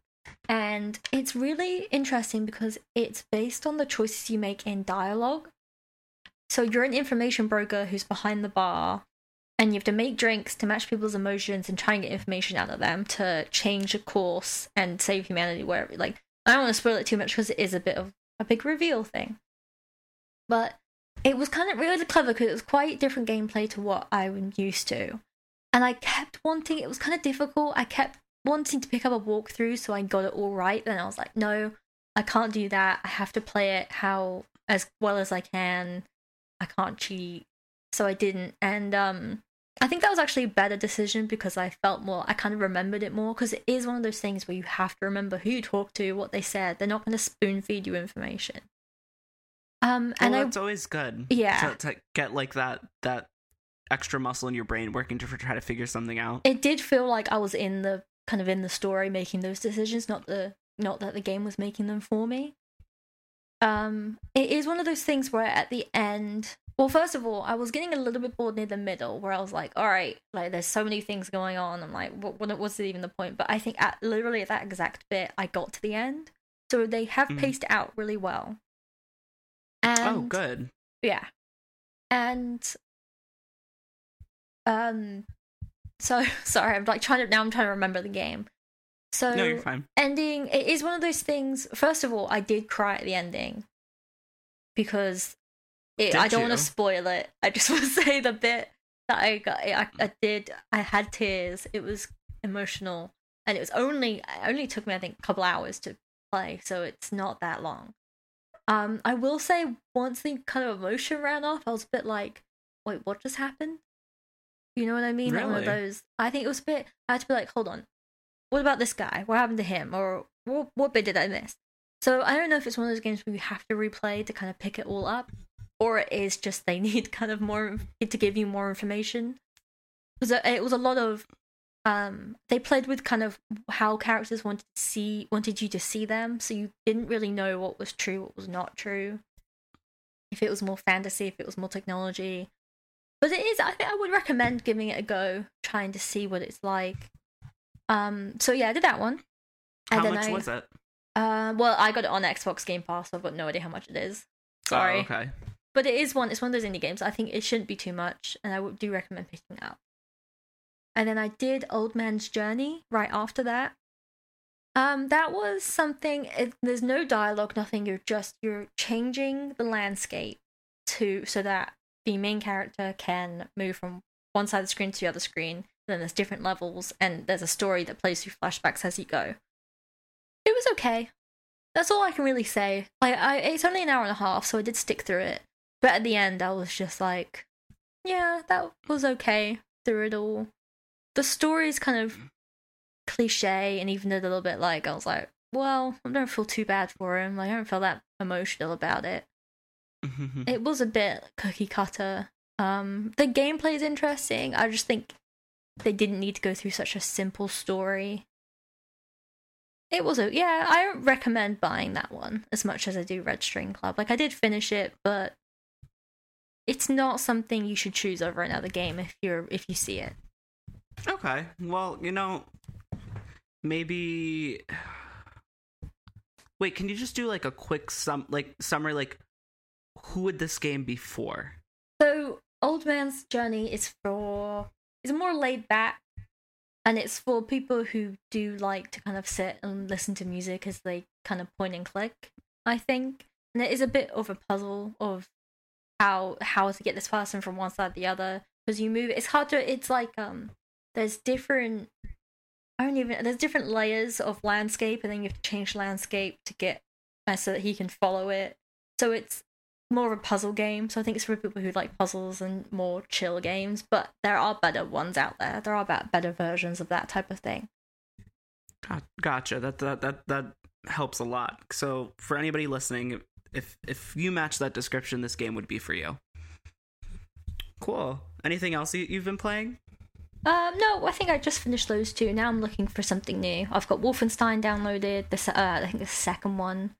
And it's really interesting because it's based on the choices you make in dialogue. So you're an information broker who's behind the bar, and you have to make drinks to match people's emotions and try and get information out of them to change a course and save humanity. Wherever, like, I don't want to spoil it too much because it is a bit of a big reveal thing. But it was kind of really clever because it was quite different gameplay to what I'm used to. And I kept wanting, it was kind of difficult. I kept wanting to pick up a walkthrough so I got it all right. Then I was like, no, I can't do that. I have to play it how as well as I can. I can't cheat. So I didn't. And um I think that was actually a better decision because I felt more I kind of remembered it more because it is one of those things where you have to remember who you talked to, what they said. They're not going to spoon feed you information. Um and well, I always good. Yeah. To, to get like that that extra muscle in your brain working to try to figure something out. it did feel like I was in the kind of in the story making those decisions, not the not that the game was making them for me. Um, it is one of those things where at the end, well, first of all, I was getting a little bit bored near the middle, where I was like, all right, like there's so many things going on. I'm like, what, what was even the point? But I think at literally at that exact bit, I got to the end, so they have Mhm. paced it out really well. And oh, good. yeah. And um so sorry, I'm like trying to now I'm trying to remember the game. So no, you're fine. ending it is one of those things first of all, I did cry at the ending. because it, I don't want to spoil it. I just want to say the bit that I got, I, I did, I had tears. It was emotional, and it was only, it only took me I think a couple hours to play, so it's not that long. Um, I will say once the kind of emotion ran off, I was a bit like, wait, what just happened? You know what I mean? Like one of those. I think it was a bit. I had to be like, hold on, what about this guy? What happened to him? Or what, what bit did I miss? So I don't know if it's one of those games where you have to replay to kind of pick it all up, or it is just they need kind of more to give you more information. Because it was a lot of um they played with kind of how characters wanted to see wanted you to see them, so you didn't really know what was true, what was not true. If it was more fantasy, if it was more technology. But it is I think I would recommend giving it a go, trying to see what it's like. Um so yeah, I did that one. How then much I, was it? uh, well, I got it on Xbox Game Pass, so I've got no idea how much it is. Sorry, Oh, okay. but it is one. It's one of those indie games. I think it shouldn't be too much, and I do recommend picking it up. And then I did Old Man's Journey right after that. Um, that was something. It, there's no dialogue, nothing. You're just you're changing the landscape to so that the main character can move from one side of the screen to the other screen. Then there's different levels, and there's a story that plays through flashbacks as you go. It was okay. That's all I can really say. Like, I it's only an hour and a half, so I did stick through it. But at the end, I was just like, yeah, that was okay through it all. The story is kind of cliche and even a little bit like I was like, well, I don't feel too bad for him. Like, I don't feel that emotional about it. It was a bit cookie cutter. Um, the gameplay is interesting. I just think they didn't need to go through such a simple story. It was a yeah. I don't recommend buying that one as much as I do Red String Club. Like I did finish it, but it's not something you should choose over another game if you're if you see it. Okay. Well, you know, maybe. Wait, can you just do like a quick sum, like summary, like who would this game be for? So Old Man's Journey is for it's more laid back and it's for people who do like to kind of sit and listen to music as they kind of point and click, I think. And it is a bit of a puzzle of how how to get this person from one side to the other because you move it's hard to it's like um there's different I don't even there's different layers of landscape and then you have to change landscape to get uh, so that he can follow it. So it's more of a puzzle game. So I think it's for people who like puzzles and more chill games. But there are better ones out there. There are better versions of that type of thing. Gotcha. That that that that helps a lot. So for anybody listening, if if you match that description, this game would be for you. Cool. Anything else you, you've been playing? Um, no, I think I just finished those two. Now I'm looking for something new. I've got Wolfenstein downloaded. The uh, I think the second one.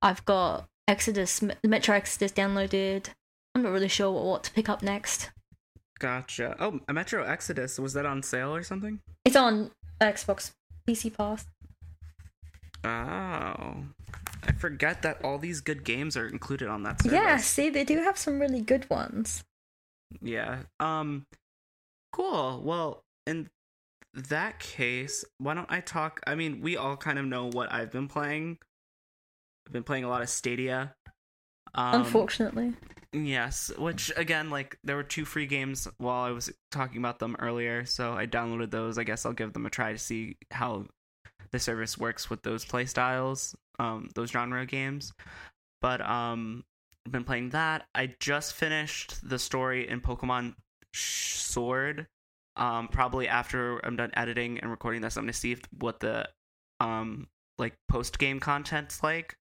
I've got Exodus, Metro Exodus downloaded. I'm not really sure what, what to pick up next. Gotcha. Oh, Metro Exodus was that on sale or something? It's on Xbox PC Pass. Oh, I forget that all these good games are included on that service. Yeah, see, they do have some really good ones. Yeah. Um cool. Well, in that case, why don't I talk I mean, we all kind of know what I've been playing. I've been playing a lot of Stadia. Um, Unfortunately. Yes, which again, like there were two free games while I was talking about them earlier, so I downloaded those. I guess I'll give them a try to see how the service works with those play styles, um, those genre games. But um, I've been playing that. I just finished the story in Pokemon Sword. Um, probably after I'm done editing and recording this, I'm gonna see if, what the um like post game content's like.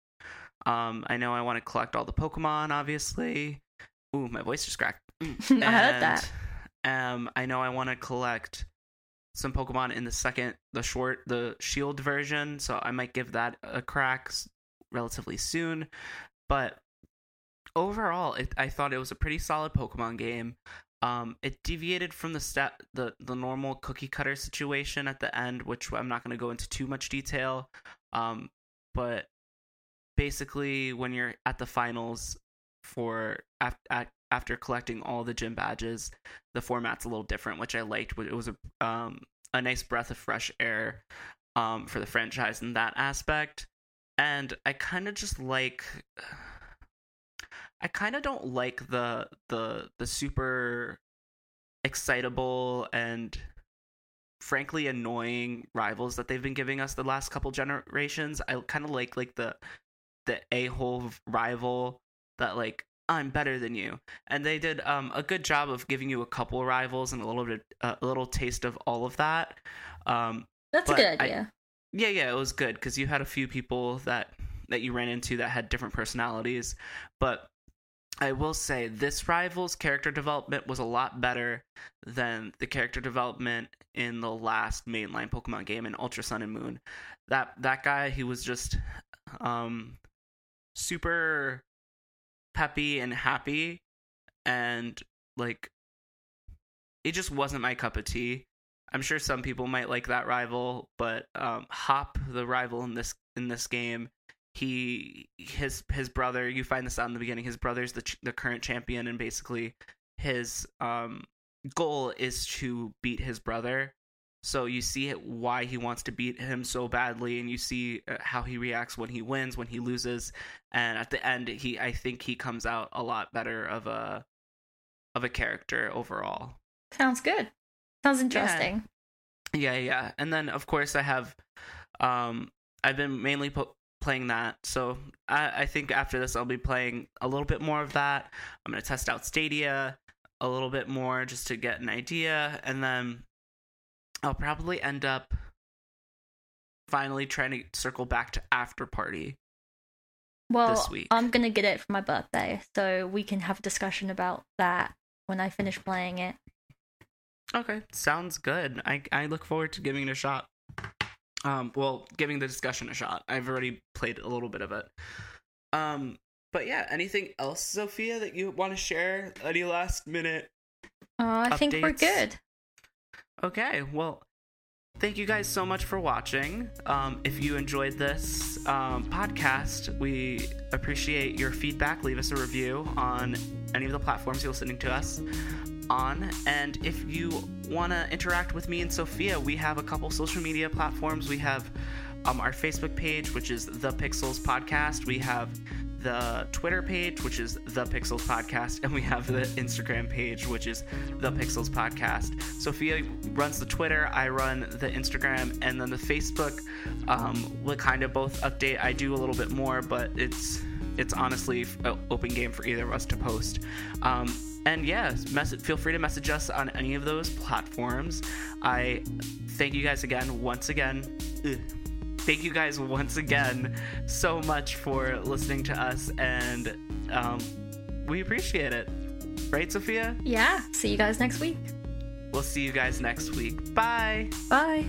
Um, I know I want to collect all the Pokemon, obviously. Ooh, my voice just cracked. I heard that. Um, I know I want to collect some Pokemon in the second, the short, the Shield version, so I might give that a crack relatively soon. But overall, it, I thought it was a pretty solid Pokemon game. Um, it deviated from the step, the the normal cookie cutter situation at the end, which I'm not going to go into too much detail. Um, but basically, when you're at the finals for af- at, after collecting all the gym badges, the format's a little different, which I liked. It was a um a nice breath of fresh air um for the franchise in that aspect, and I kind of just like. I kind of don't like the the the super excitable and frankly annoying rivals that they've been giving us the last couple generations. I kind of like like the the a-hole rival that like I'm better than you. And they did um, a good job of giving you a couple rivals and a little bit uh, a little taste of all of that. Um, That's a good I- idea. yeah, yeah, it was good because you had a few people that that you ran into that had different personalities. But I will say this rival's character development was a lot better than the character development in the last mainline Pokemon game in Ultra Sun and Moon. That that guy, he was just um super peppy and happy and like it just wasn't my cup of tea. I'm sure some people might like that rival, but um, Hop, the rival in this in this game, he his his brother. You find this out in the beginning. His brother's the ch- the current champion, and basically his um, goal is to beat his brother. So you see it, why he wants to beat him so badly, and you see uh, how he reacts when he wins, when he loses, and at the end, he I think he comes out a lot better of a of a character overall. Sounds good. Sounds interesting. Yeah, yeah. And then of course I have um I've been mainly po- playing that. So I I think after this I'll be playing a little bit more of that. I'm going to test out Stadia a little bit more just to get an idea and then I'll probably end up finally trying to circle back to Afterparty. Well, this week. I'm gonna get it for my birthday, so we can have a discussion about that when I finish playing it. Okay, sounds good. I I look forward to giving it a shot. Um, well, giving the discussion a shot. I've already played a little bit of it. Um, but yeah, anything else, Sophia, that you want to share? Any last minute? Uh, I think we're good. Okay, well, thank you guys so much for watching. Um, if you enjoyed this um, podcast, we appreciate your feedback. Leave us a review on any of the platforms you're listening to us on. And if you want to interact with me and Sophia, we have a couple social media platforms. We have um, our Facebook page, which is The Pixels Podcast. We have the Twitter page, which is The Pixels Podcast, and we have the Instagram page, which is The Pixels Podcast. Sophia runs the Twitter, I run the Instagram, and then the Facebook. Um, we kind of both update. I do a little bit more, but it's it's honestly open game for either of us to post. Um, and yeah, feel free to message us on any of those platforms. I thank you guys again, once again. Ugh thank you guys once again so much for listening to us and um, we appreciate it right sophia Yeah. See you guys next week. we'll see you guys next week bye Bye.